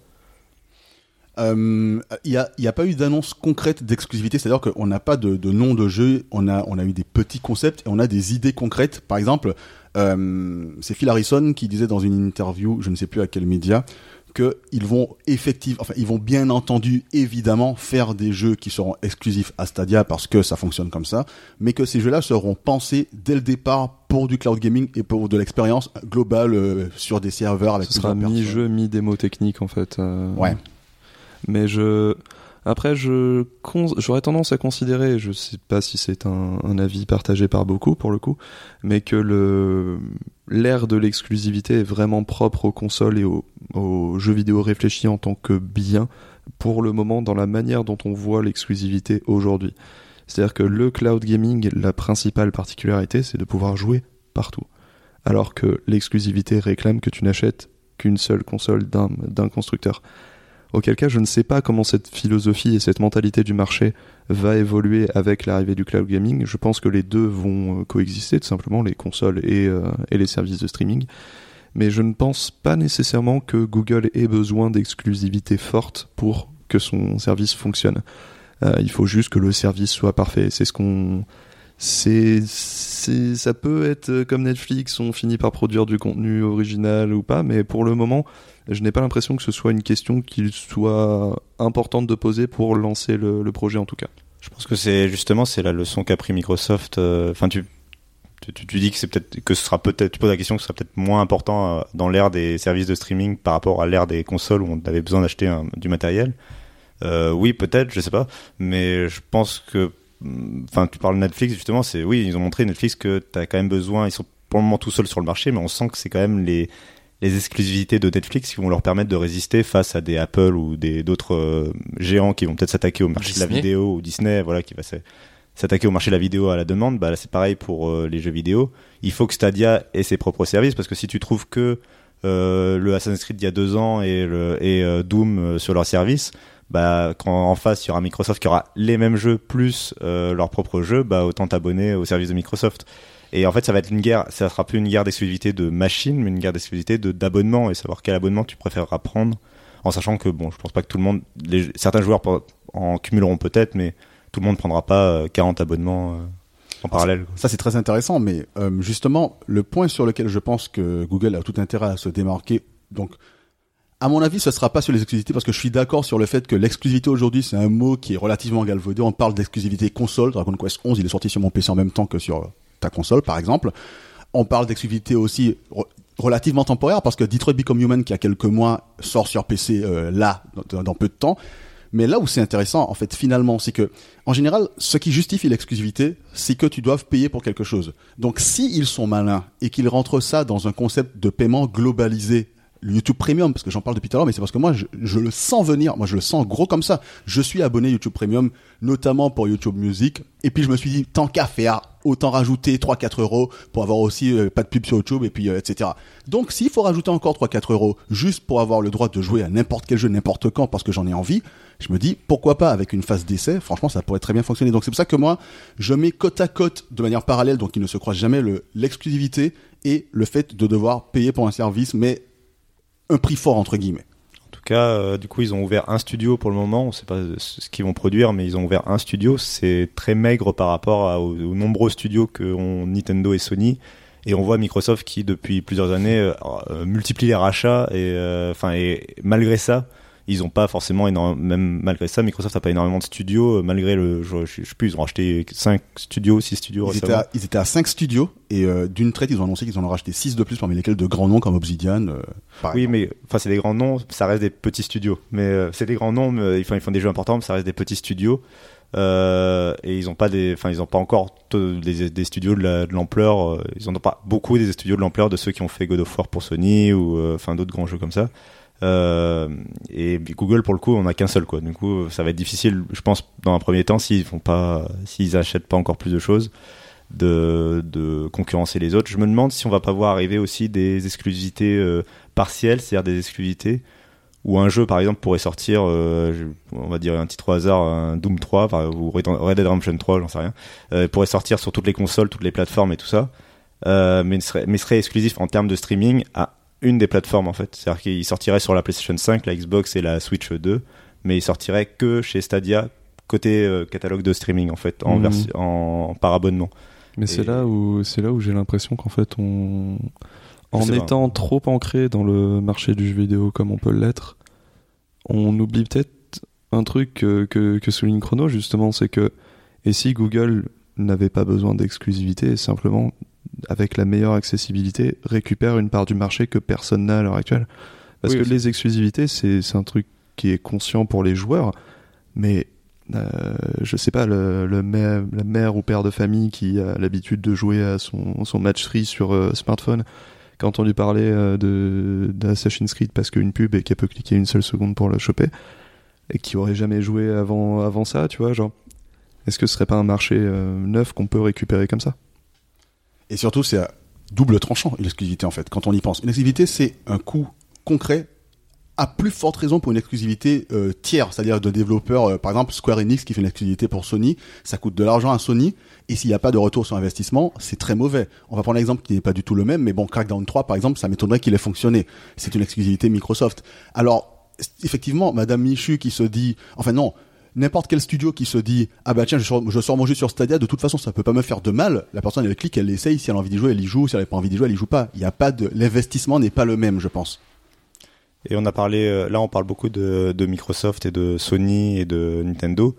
Il n'y a, pas eu d'annonce concrète d'exclusivité, c'est-à-dire qu'on n'a pas de, de nom de jeu, on a, on a eu des petits concepts et on a des idées concrètes. Par exemple, euh, c'est Phil Harrison qui disait dans une interview, je ne sais plus à quel média, qu'ils vont effectivement, enfin ils vont bien entendu évidemment faire des jeux qui seront exclusifs à Stadia parce que ça fonctionne comme ça, mais que ces jeux-là seront pensés dès le départ pour du cloud gaming et pour de l'expérience globale euh, sur des serveurs avec Ce sera mi-jeu, mi-démo technique en fait. euh, Ouais. Mais je. Après, je j'aurais tendance à considérer, je sais pas si c'est un, avis partagé par beaucoup pour le coup, mais que le l'ère de l'exclusivité est vraiment propre aux consoles et aux, jeux vidéo réfléchis en tant que bien pour le moment dans la manière dont on voit l'exclusivité aujourd'hui. C'est-à-dire que le cloud gaming, la principale particularité, c'est de pouvoir jouer partout. Alors que l'exclusivité réclame que tu n'achètes qu'une seule console d'un constructeur. Auquel cas, je ne sais pas comment cette philosophie et cette mentalité du marché va évoluer avec l'arrivée du cloud gaming. Je pense que les deux vont euh, coexister, tout simplement, les consoles et, euh, et les services de streaming. Mais je ne pense pas nécessairement que Google ait besoin d'exclusivité forte pour que son service fonctionne. Euh, il faut juste que le service soit parfait. C'est ce qu'on c'est ça peut être euh, comme Netflix on finit par produire du contenu original ou pas mais pour le moment je n'ai pas l'impression que ce soit une question qu'il soit importante de poser pour lancer le, projet en tout cas Je pense que c'est justement c'est la leçon qu'a pris Microsoft. euh, Enfin, tu, tu, dis que c'est peut-être que ce sera peut-être tu poses la question que ce sera peut-être moins important euh, dans l'ère des services de streaming par rapport à l'ère des consoles où on avait besoin d'acheter un- du matériel. Oui, peut-être, je sais pas, mais je pense que enfin tu parles de Netflix justement, c'est oui, ils ont montré Netflix que tu as quand même besoin, ils sont pour le moment tout seuls sur le marché, mais on sent que c'est quand même les les exclusivités de Netflix qui vont leur permettre de résister face à des Apple ou des d'autres euh, géants qui vont peut-être s'attaquer au marché de la vidéo ou Disney, voilà, qui va s'attaquer au marché de la vidéo à la demande. Bah là, c'est pareil pour euh, les jeux vidéo. Il faut que Stadia ait ses propres services parce que si tu trouves que euh, le Assassin's Creed d'il y a deux ans et, le, et Doom sur leur service, bah quand en face il y aura Microsoft qui aura les mêmes jeux plus euh, leurs propres jeux, bah autant t'abonner au service de Microsoft. Et en fait, ça va être une guerre, ça sera plus une guerre d'exclusivité de machine, mais une guerre d'exclusivité de d'abonnement et savoir quel abonnement tu préféreras prendre, en sachant que bon, je pense pas que tout le monde, certains joueurs en cumuleront peut-être, mais tout le monde prendra pas euh, 40 abonnements euh, en parallèle. Ça c'est très intéressant, mais euh, justement le point sur lequel je pense que Google a tout intérêt à se démarquer, donc À mon avis, ce sera pas sur les exclusivités parce que je suis d'accord sur le fait que l'exclusivité aujourd'hui, c'est un mot qui est relativement galvaudé. On parle d'exclusivité console. Dragon Quest 11, il est sorti sur mon PC en même temps que sur ta console, par exemple. On parle d'exclusivité aussi re- relativement temporaire parce que Detroit Become Human, qui a quelques mois, sort sur PC euh, là, dans, peu de temps. Mais là où c'est intéressant, en fait, finalement, c'est que, en général, ce qui justifie l'exclusivité, c'est que tu doives payer pour quelque chose. Donc, si ils sont malins et qu'ils rentrent ça dans un concept de paiement globalisé, le YouTube Premium, parce que j'en parle depuis tout à l'heure, mais c'est parce que moi, je, le sens venir. Moi, je le sens gros comme ça. Je suis abonné YouTube Premium, notamment pour YouTube Music. Et puis, je me suis dit, tant qu'à faire, autant rajouter 3-4 euros pour avoir aussi euh, pas de pub sur YouTube et puis euh, etc. Donc, s'il faut rajouter encore 3-4 euros juste pour avoir le droit de jouer à n'importe quel jeu, n'importe quand, parce que j'en ai envie, je me dis, pourquoi pas avec une phase d'essai Franchement, ça pourrait très bien fonctionner. Donc, c'est pour ça que moi, je mets côte à côte, de manière parallèle, donc ils ne se croisent jamais, le- l'exclusivité et le fait de devoir payer pour un service, mais un prix fort entre guillemets. En tout cas, euh, du coup, ils ont ouvert un studio pour le moment. On sait pas ce qu'ils vont produire, mais ils ont ouvert un studio. C'est très maigre par rapport aux, nombreux studios que ont Nintendo et Sony. Et on voit Microsoft qui, depuis plusieurs années, euh, euh, multiplie les rachats. Et et malgré ça, ils ont pas forcément énormément. Même malgré ça, Microsoft n'a pas énormément de studios. euh, Malgré le, je, je, je sais plus, ils ont racheté 5 studios, 6 studios Ils étaient, à, ils étaient à 5 studios et euh, d'une traite, ils ont annoncé qu'ils en ont racheté 6 de plus, parmi lesquels de grands noms comme Obsidian. euh, Oui, exemple. mais enfin, c'est des grands noms, ça reste des petits studios. Mais euh, c'est des grands noms, mais ils font, ils font des jeux importants, mais ça reste des petits studios. Euh, et ils ont pas des, enfin, ils ont pas encore des, des studios de la- de l'ampleur. euh, ils ont pas beaucoup des studios de l'ampleur de ceux qui ont fait God of War pour Sony ou euh, enfin d'autres grands jeux comme ça. Euh, et Google pour le coup, on a qu'un seul quoi. Du coup, ça va être difficile, je pense, dans un premier temps, s'ils font pas, s'ils achètent pas encore plus de choses, de, concurrencer les autres. Je me demande si on va pas voir arriver aussi des exclusivités euh, partielles, c'est-à-dire des exclusivités où un jeu par exemple pourrait sortir, euh, on va dire un titre au hasard, un Doom 3 enfin, ou Red Dead Redemption 3, j'en sais rien, pourrait sortir sur toutes les consoles, toutes les plateformes et tout ça, mais, serait, mais serait exclusif en termes de streaming à une des plateformes en fait. C'est-à-dire qu'il sortirait sur la PlayStation 5, la Xbox et la Switch 2, mais il sortirait que chez Stadia côté euh, catalogue de streaming en fait, en, en par abonnement. Mais Et- c'est là où c'est là où j'ai l'impression qu'en fait on en étant trop ancré dans le marché du jeu vidéo comme on peut l'être, on oublie peut-être un truc que, que, que souligne Chrono justement, c'est que et si Google n'avait pas besoin d'exclusivité, simplement avec la meilleure accessibilité récupère une part du marché que personne n'a à l'heure actuelle. Parce Oui, que les exclusivités, c'est un truc qui est conscient pour les joueurs, mais euh, je sais pas, le, le mère, la mère ou père de famille qui a l'habitude de jouer à son, son match 3 sur euh, smartphone, qui a entendu parler euh, d'Assassin's Creed parce qu'une pub et qu'elle peut cliquer une seule seconde pour le choper, et qui aurait jamais joué avant, avant ça, tu vois, genre, est-ce que ce serait pas un marché euh, neuf qu'on peut récupérer comme ça? Et surtout, c'est à double tranchant, une exclusivité en fait, quand on y pense. Une exclusivité, c'est un coût concret à plus forte raison pour une exclusivité euh, tiers, c'est-à-dire de développeurs, euh, par exemple Square Enix qui fait une exclusivité pour Sony, ça coûte de l'argent à Sony, et s'il n'y a pas de retour sur investissement, c'est très mauvais. On va prendre l'exemple qui n'est pas du tout le même, mais bon, Crackdown 3 par exemple, ça m'étonnerait qu'il ait fonctionné. C'est une exclusivité Microsoft. Alors, effectivement, Madame Michu qui se dit, enfin non, n'importe quel studio qui se dit ah bah tiens je sors, je mon jeu sur Stadia de toute façon ça peut pas me faire de mal la personne elle clique elle l'essaye si elle a envie d'y jouer elle y joue. Si elle n'a pas envie d'y jouer elle y joue pas. Il y a pas de l'investissement n'est pas le même je pense. Et on a parlé, euh, là on parle beaucoup de Microsoft et de Sony et de Nintendo.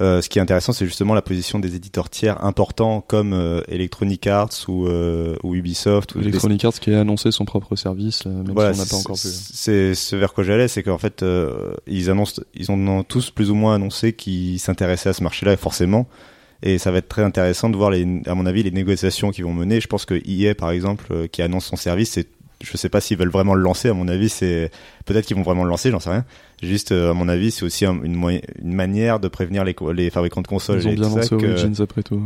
Euh, ce qui est intéressant, c'est justement la position des éditeurs tiers importants comme euh, Electronic Arts ou, euh, ou Ubisoft. Ou des- Electronic Arts qui a annoncé son propre service, euh, même Voilà, si on n'a pas encore vu. C'est ce vers quoi j'allais, c'est qu'en fait, euh, ils annoncent, ils ont tous plus ou moins annoncé qu'ils s'intéressaient à ce marché-là, forcément. Et ça va être très intéressant de voir, les, à mon avis, les négociations qu'ils vont mener. Je pense que EA, par exemple, qui annonce son service, c'est, je sais pas s'ils veulent vraiment le lancer. À mon avis, c'est peut-être qu'ils vont vraiment le lancer, j'en sais rien. Juste, euh, à mon avis, c'est aussi un- une, manière de prévenir les, fabricants de consoles. Ils ont et bien lancé que- Origins après tout.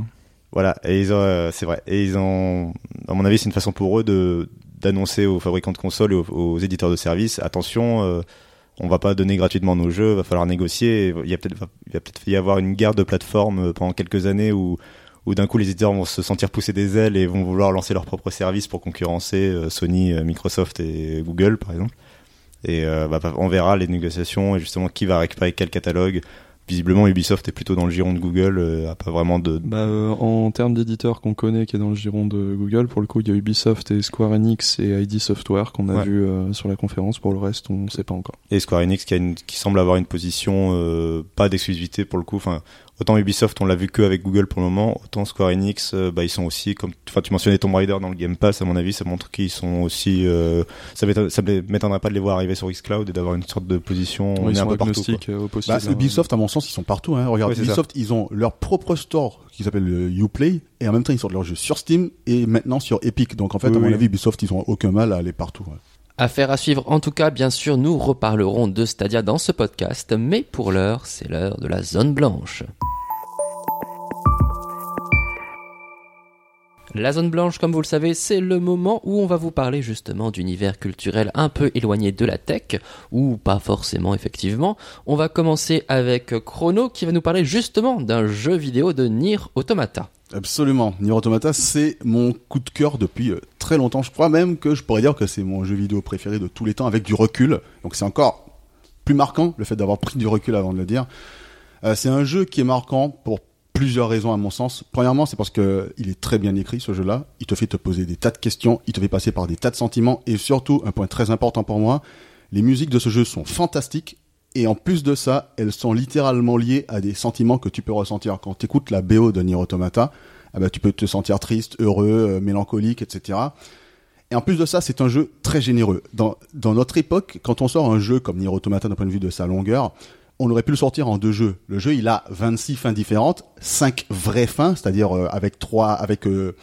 voilà, et ils ont, euh, c'est vrai. Et ils ont, à mon avis, c'est une façon pour eux de d'annoncer aux fabricants de consoles et aux, aux éditeurs de services, attention, euh, on va pas donner gratuitement nos jeux, va falloir négocier. Il y a peut-être, il va peut-être y avoir une guerre de plateformes euh, pendant quelques années où, où d'un coup les éditeurs vont se sentir pousser des ailes et vont vouloir lancer leurs propres services pour concurrencer euh, Sony, euh, Microsoft et Google, par exemple. Et euh, bah, on verra les négociations et justement qui va récupérer quel catalogue visiblement Ubisoft est plutôt dans le giron de Google, euh, a pas vraiment de. Bah, euh, en termes d'éditeurs qu'on connaît qui est dans le giron de Google, pour le coup, il y a Ubisoft et Square Enix et ID Software qu'on a Ouais. vu euh, sur la conférence. Pour le reste, on ne sait pas encore. Et Square Enix qui, a une- qui semble avoir une position pas d'exclusivité pour le coup. Enfin, autant Ubisoft on l'a vu que avec Google pour le moment, autant Square Enix, euh, bah ils sont aussi comme. Enfin, tu mentionnais Tomb Raider dans le Game Pass. À mon avis, ça montre qu'ils sont aussi. euh, ça m'éton- ça m'étonnerait pas de les voir arriver sur Xcloud et d'avoir une sorte de position. on ils est un sont peu partout. euh. Bah, Ubisoft, à mon sens, ils sont partout. Hein. Regarde, Ubisoft, ils ont leur propre store qui s'appelle le Uplay, et en même temps, ils sortent leurs jeux sur Steam et maintenant sur Epic. Donc, en fait, Oui, à mon oui. avis, Ubisoft, ils ont aucun mal à aller partout. ouais. Affaire à suivre. En tout cas, bien sûr, nous reparlerons de Stadia dans ce podcast, mais pour l'heure, c'est l'heure de la zone blanche. La zone blanche, comme vous le savez, c'est le moment où on va vous parler justement d'univers culturel un peu éloigné de la tech, ou pas forcément effectivement. On va commencer avec Chrono qui va nous parler justement d'un jeu vidéo de Nier Automata. Absolument. Nier Automata, c'est mon coup de cœur depuis euh, très longtemps. Je crois même que je pourrais dire que c'est mon jeu vidéo préféré de tous les temps avec du recul. Donc c'est encore plus marquant le fait d'avoir pris du recul avant de le dire. Euh, c'est un jeu qui est marquant pour plusieurs raisons à mon sens. Premièrement, c'est parce que il est très bien écrit ce jeu-là. Il te fait te poser des tas de questions, il te fait passer par des tas de sentiments et surtout un point très important pour moi, les musiques de ce jeu sont fantastiques et en plus de ça, elles sont littéralement liées à des sentiments que tu peux ressentir quand tu la BO de Nier Automata. ah bah, tu peux te sentir triste, heureux, euh, mélancolique, etc. Et en plus de ça, c'est un jeu très généreux. Dans, dans notre époque, quand on sort un jeu comme Nier Automata d'un point de vue de sa longueur, on aurait pu le sortir en deux jeux. Le jeu, il a 26 fins différentes, 5 vraies fins, c'est-à-dire euh, avec trois, avec euh,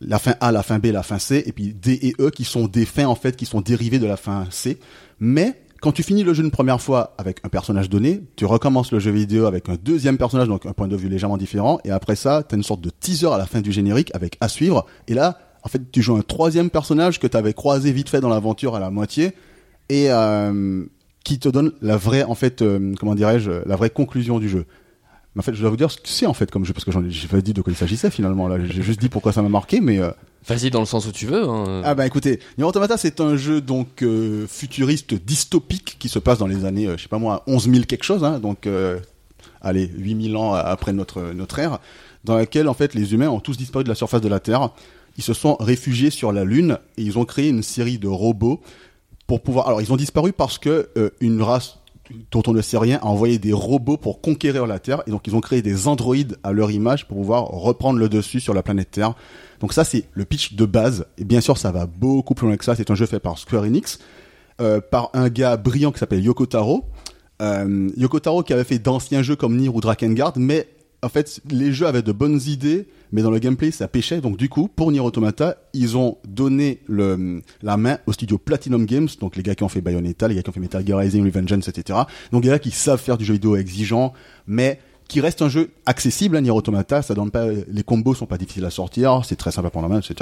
la fin A, la fin B, la fin C, et puis D et E qui sont des fins en fait qui sont dérivées de la fin C. Mais quand tu finis le jeu une première fois avec un personnage donné, tu recommences le jeu vidéo avec un deuxième personnage, donc un point de vue légèrement différent, et après ça, tu as une sorte de teaser à la fin du générique avec à suivre, et là, en fait, tu joues un troisième personnage que tu avais croisé vite fait dans l'aventure à la moitié, et euh, qui te donne la vraie, en fait, euh, comment dirais-je, la vraie conclusion du jeu. Mais en fait, je dois vous dire ce que c'est en fait comme jeu, parce que j'en ai, j'ai pas dit de quoi il s'agissait finalement, là, j'ai juste dit pourquoi ça m'a marqué, mais... euh, Vas-y dans le sens où tu veux. hein. ah bah écoutez, Nier Automata c'est un jeu donc euh, futuriste dystopique qui se passe dans les années, je sais pas moi, 11 000 quelque chose, hein, donc allez, 8000 ans après notre, notre ère, dans laquelle en fait les humains ont tous disparu de la surface de la Terre, ils se sont réfugiés sur la Lune et ils ont créé une série de robots pour pouvoir... Alors ils ont disparu parce que euh, une race dont on ne sait rien a envoyé des robots pour conquérir la Terre et donc ils ont créé des androïdes à leur image pour pouvoir reprendre le dessus sur la planète Terre. Donc ça c'est le pitch de base et bien sûr ça va beaucoup plus loin que ça. C'est un jeu fait par Square Enix euh, par un gars brillant qui s'appelle Yoko Taro. Euh, Yoko Taro qui avait fait d'anciens jeux comme Nier ou Drakengard, mais en fait les jeux avaient de bonnes idées, mais dans le gameplay ça pêchait. Donc du coup pour Nier Automata ils ont donné la main au studio Platinum Games, donc les gars qui ont fait Bayonetta, les gars qui ont fait Metal Gear Rising, Revengeance, etc. Donc les gars qui savent faire du jeu vidéo exigeant, mais qui reste un jeu accessible à Nier Automata. Ça pas, les combos sont pas difficiles à sortir, c'est très simple à prendre en main, etc.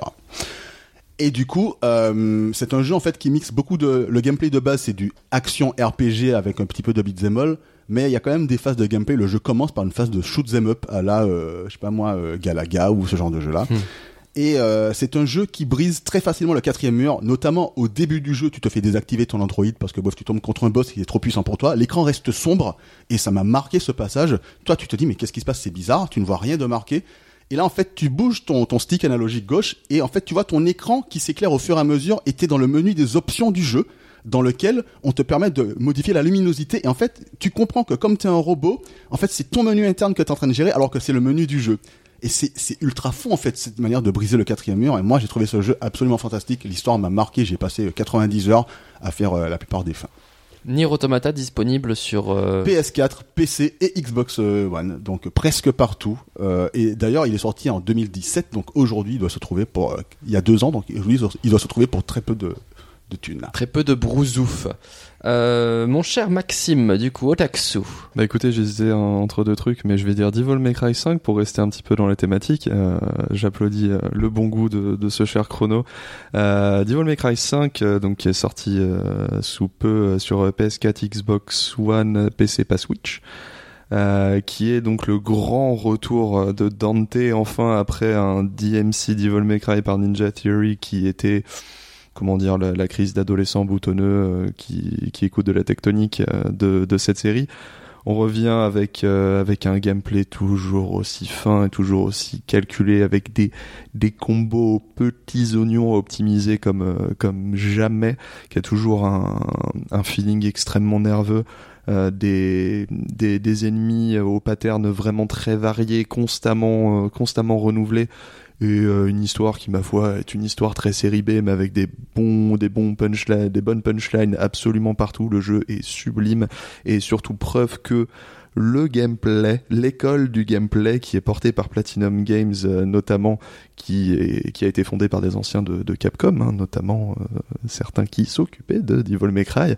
Et du coup, euh, c'est un jeu en fait qui mixe beaucoup de. Le gameplay de base, c'est du action RPG avec un petit peu de beat'em all, mais il y a quand même des phases de gameplay. Le jeu commence par une phase de shoot 'em up à la, euh, je sais pas moi, euh, Galaga ou ce genre de jeu-là. Et euh, c'est un jeu qui brise très facilement le quatrième mur, notamment au début du jeu, tu te fais désactiver ton Android parce que bof, tu tombes contre un boss qui est trop puissant pour toi. L'écran reste sombre et ça m'a marqué ce passage. Toi, tu te dis mais qu'est-ce qui se passe? C'est bizarre, tu ne vois rien de marqué. Et là, en fait, tu bouges ton, ton stick analogique gauche et en fait, tu vois ton écran qui s'éclaire au fur et à mesure et t'es dans le menu des options du jeu dans lequel on te permet de modifier la luminosité. Et en fait, tu comprends que comme tu es un robot, en fait, c'est ton menu interne que tu es en train de gérer alors que c'est le menu du jeu. Et c'est ultra fou en fait cette manière de briser le quatrième mur. Et moi j'ai trouvé ce jeu absolument fantastique. L'histoire m'a marqué. J'ai passé 90 heures à faire euh, la plupart des fins. Nier Automata disponible sur. euh, PS4, PC et Xbox euh, One, donc presque partout. Euh, et d'ailleurs, il est sorti en 2017, donc aujourd'hui, il doit se trouver pour, euh, il y a deux ans, donc aujourd'hui, il doit se trouver pour très peu de, de thunes. Très peu de brousouf. Euh, mon cher Maxime, du coup, Otaksu. Bah écoutez, j'hésitais en- entre deux trucs, mais je vais dire Devil May Cry 5 pour rester un petit peu dans la thématique. Euh, J'applaudis euh, le bon goût de, de ce cher chrono. Euh, Devil May Cry 5, euh, donc qui est sorti euh, sous peu euh, sur PS4, Xbox One, PC, pas Switch. Euh, qui est donc le grand retour de Dante enfin après un DMC Devil May Cry par Ninja Theory qui était comment dire la, la crise d'adolescent boutonneux euh, qui, qui écoute de la tectonique euh, de, de cette série On revient avec euh, avec un gameplay toujours aussi fin et toujours aussi calculé, avec des des combos petits oignons optimisés comme euh, comme jamais, qui a toujours un, un feeling extrêmement nerveux. Euh, des, des, des ennemis aux patterns vraiment très variés, constamment constamment renouvelés et une histoire qui ma foi est une histoire très série B mais avec des bons des bons punchlines des bonnes punchlines absolument partout le jeu est sublime et surtout preuve que le gameplay, l'école du gameplay qui est portée par Platinum Games euh, notamment, qui, est, qui a été fondée par des anciens de, de Capcom, hein, notamment euh, certains qui s'occupaient de Devil May Cry.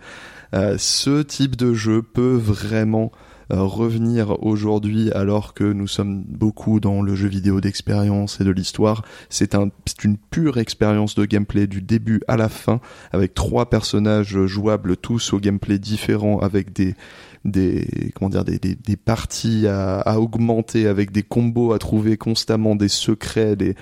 Euh, ce type de jeu peut vraiment revenir aujourd'hui alors que nous sommes beaucoup dans le jeu vidéo d'expérience et de l'histoire. C'est un, c'est une pure expérience de gameplay du début à la fin avec trois personnages jouables tous au gameplay différent avec des, comment dire des parties à, à, augmenter avec des combos à trouver constamment des secrets des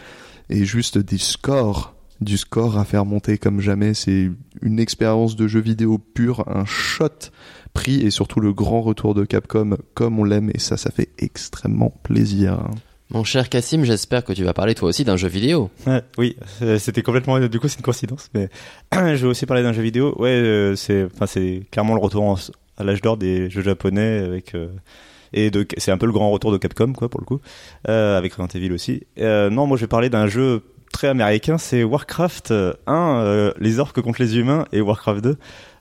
et juste des scores du score à faire monter comme jamais c'est une expérience de jeu vidéo pure un shot pris et surtout le grand retour de Capcom comme on l'aime et ça ça fait extrêmement plaisir mon cher Cassim, j'espère que tu vas parler toi aussi d'un jeu vidéo. Oui, c'était complètement. Du coup, c'est une coïncidence, mais je vais aussi parler d'un jeu vidéo. Ouais, euh, c'est, enfin, c'est clairement le retour en, à l'âge d'or des jeux japonais avec euh, et de c'est un peu le grand retour de Capcom quoi pour le coup euh, avec Resident Evil aussi. Euh, non, moi je vais parler d'un jeu très américain, c'est Warcraft 1, les orques contre les humains et Warcraft 2.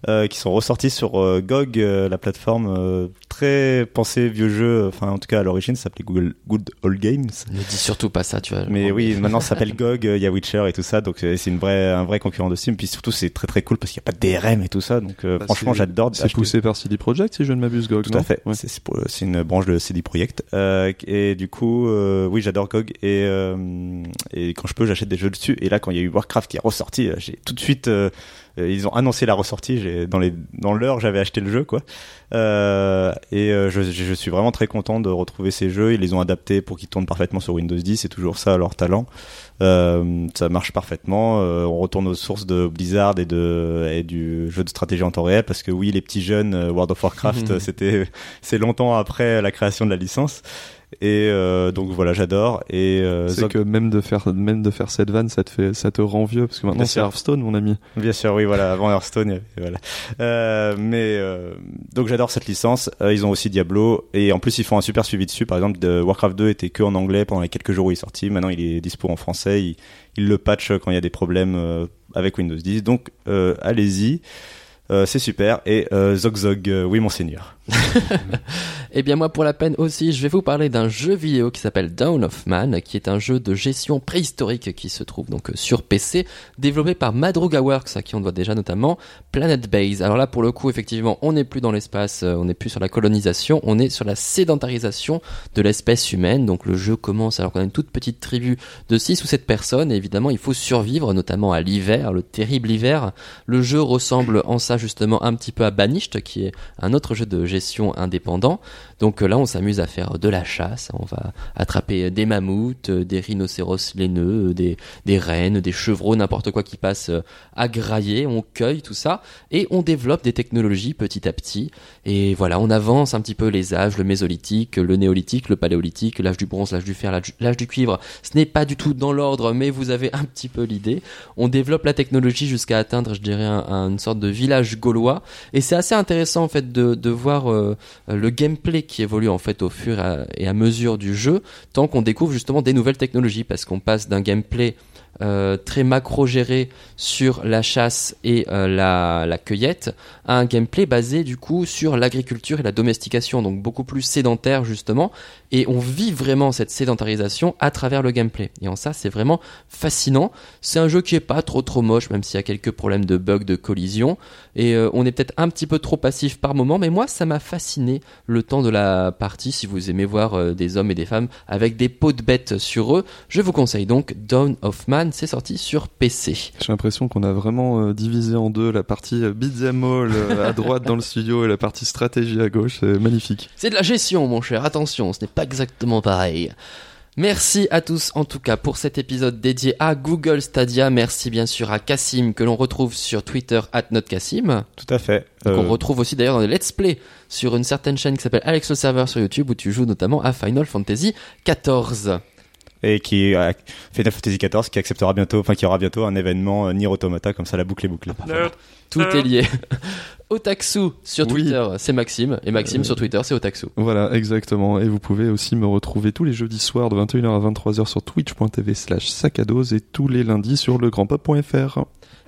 Euh, qui sont ressortis sur euh, GOG, euh, la plateforme très pensée vieux jeu. Enfin, en tout cas, à l'origine, ça s'appelait Google Good Old Games. Ne dis surtout pas ça, tu vois. Mais oui, maintenant ça s'appelle GOG. Il y a Witcher et tout ça, donc c'est une vraie, un vrai concurrent de Steam. Puis surtout, c'est très très cool parce qu'il n'y a pas de DRM et tout ça. Donc bah, franchement, j'adore. C'est poussé par CD Projekt, si je ne m'abuse, GOG. Tout à fait. Ouais. C'est une branche de CD Projekt. et du coup, oui, j'adore GOG et et quand je peux, j'achète des jeux dessus. Et là, quand il y a eu Warcraft qui est ressorti, j'ai tout de suite euh, ils ont annoncé la ressortie. J'ai dans les dans l'heure, j'avais acheté le jeu quoi. Euh, et euh, je, je, suis vraiment très content de retrouver ces jeux. Ils les ont adaptés pour qu'ils tournent parfaitement sur Windows 10. C'est toujours ça leur talent. Euh, ça marche parfaitement. Euh, on retourne aux sources de Blizzard et de et du jeu de stratégie en temps réel parce que oui, les petits jeunes World of Warcraft, c'était c'est longtemps après la création de la licence. Et euh, donc voilà, j'adore. Et euh, c'est que même de faire même de faire cette vanne, ça te fait ça te rend vieux parce que maintenant c'est Hearthstone, mon ami. Bien sûr, oui, voilà. Avant Hearthstone, voilà. Euh, mais donc j'adore cette licence. Ils ont aussi Diablo et en plus ils font un super suivi dessus. Par exemple, de Warcraft 2 était que en anglais pendant les quelques jours où il est sorti. Maintenant, il est dispo en français. Il, il le patch quand il y a des problèmes avec Windows 10. Donc allez-y. C'est super. Et Zog Zog, euh, oui monseigneur. Eh bien moi pour la peine aussi, je vais vous parler d'un jeu vidéo qui s'appelle Dawn of Man, qui est un jeu de gestion préhistorique qui se trouve donc sur PC, développé par Madruga Works, à qui on doit déjà notamment Planet Base. Alors là pour le coup effectivement on n'est plus dans l'espace, on n'est plus sur la colonisation, on est sur la sédentarisation de l'espèce humaine. Donc le jeu commence alors qu'on a une toute petite tribu de 6 ou 7 personnes et évidemment il faut survivre notamment à l'hiver, le terrible hiver. Le jeu ressemble en ça justement un petit peu à Banished qui est un autre jeu de gestion indépendant. Donc euh, là, on s'amuse à faire de la chasse. On va attraper des mammouths, euh, des rhinocéros laineux, euh, des, des rennes, des chevreaux, n'importe quoi qui passe à grailler. On cueille tout ça et on développe des technologies petit à petit. Et voilà, on avance un petit peu les âges, le mésolithique, le néolithique, le paléolithique, l'âge du bronze, l'âge du fer, l'âge du cuivre. Ce n'est pas du tout dans l'ordre, mais vous avez un petit peu l'idée. On développe la technologie jusqu'à atteindre, je dirais, une sorte de village gaulois. Et c'est assez intéressant en fait de, voir le gameplay évolue en fait au fur et à mesure du jeu, tant qu'on découvre justement des nouvelles technologies, parce qu'on passe d'un gameplay euh, très macro géré sur la chasse et euh, la, cueillette à un gameplay basé du coup sur l'agriculture et la domestication, donc beaucoup plus sédentaire justement, et on vit vraiment cette sédentarisation à travers le gameplay. Et en ça, c'est vraiment fascinant. C'est un jeu qui est pas trop trop moche, même s'il y a quelques problèmes de bugs, de collision, et euh, on est peut-être un petit peu trop passif par moment, mais moi, ça m'a fasciné le temps de la partie. Si vous aimez voir des hommes et des femmes avec des peaux de bêtes sur eux, je vous conseille donc Dawn of Man c'est sorti sur PC. J'ai l'impression qu'on a vraiment euh, divisé en deux la partie euh, beat'em all euh, à droite dans le studio et la partie stratégie à gauche. C'est magnifique. C'est de la gestion, mon cher. Attention, ce n'est pas exactement pareil. Merci à tous en tout cas pour cet épisode dédié à Google Stadia. Merci bien sûr à Cassim que l'on retrouve sur Twitter at notcassim. Tout à fait. Qu'on Euh, retrouve aussi d'ailleurs dans les let's play sur une certaine chaîne qui s'appelle Alex le Server sur YouTube où tu joues notamment à Final Fantasy XIV. Et qui a Final Fantasy XIV qui acceptera bientôt, enfin qui aura bientôt un événement euh, Nier Automata, comme ça la boucle est bouclée. Tout est lié. Otaksu sur Oui. Twitter, c'est Maxime. Et Maxime Euh, sur Twitter, c'est Otaksu. Voilà, exactement. Et vous pouvez aussi me retrouver tous les jeudis soirs de 21h à 23h sur twitch.tv slash sacadose et tous les lundis sur legrandpop.fr.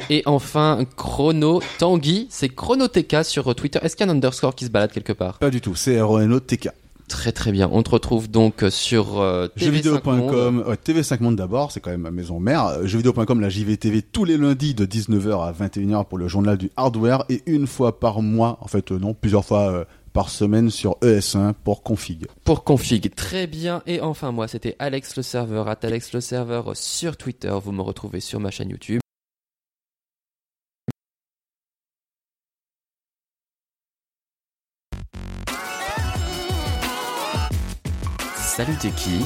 Et enfin, Chrono Tanguy, c'est Chronoteka sur Twitter. Est-ce qu'il y a un underscore qui se balade quelque part? Pas du tout, c'est RONO-TK. Très très bien. On te retrouve donc sur euh, TV5 Monde. Jeuxvideo.com, ouais, TV5 Monde d'abord, c'est quand même ma maison mère. Euh, Jeuxvideo.com, la JVTV tous les lundis de 19h à 21h pour le journal du hardware et une fois par mois, en fait euh, non, plusieurs fois euh, par semaine sur ES1 pour config. Pour config, très bien. Et enfin, moi, c'était Alex le serveur, at Alex le serveur sur Twitter. Vous me retrouvez sur ma chaîne YouTube. Salut, t'es qui?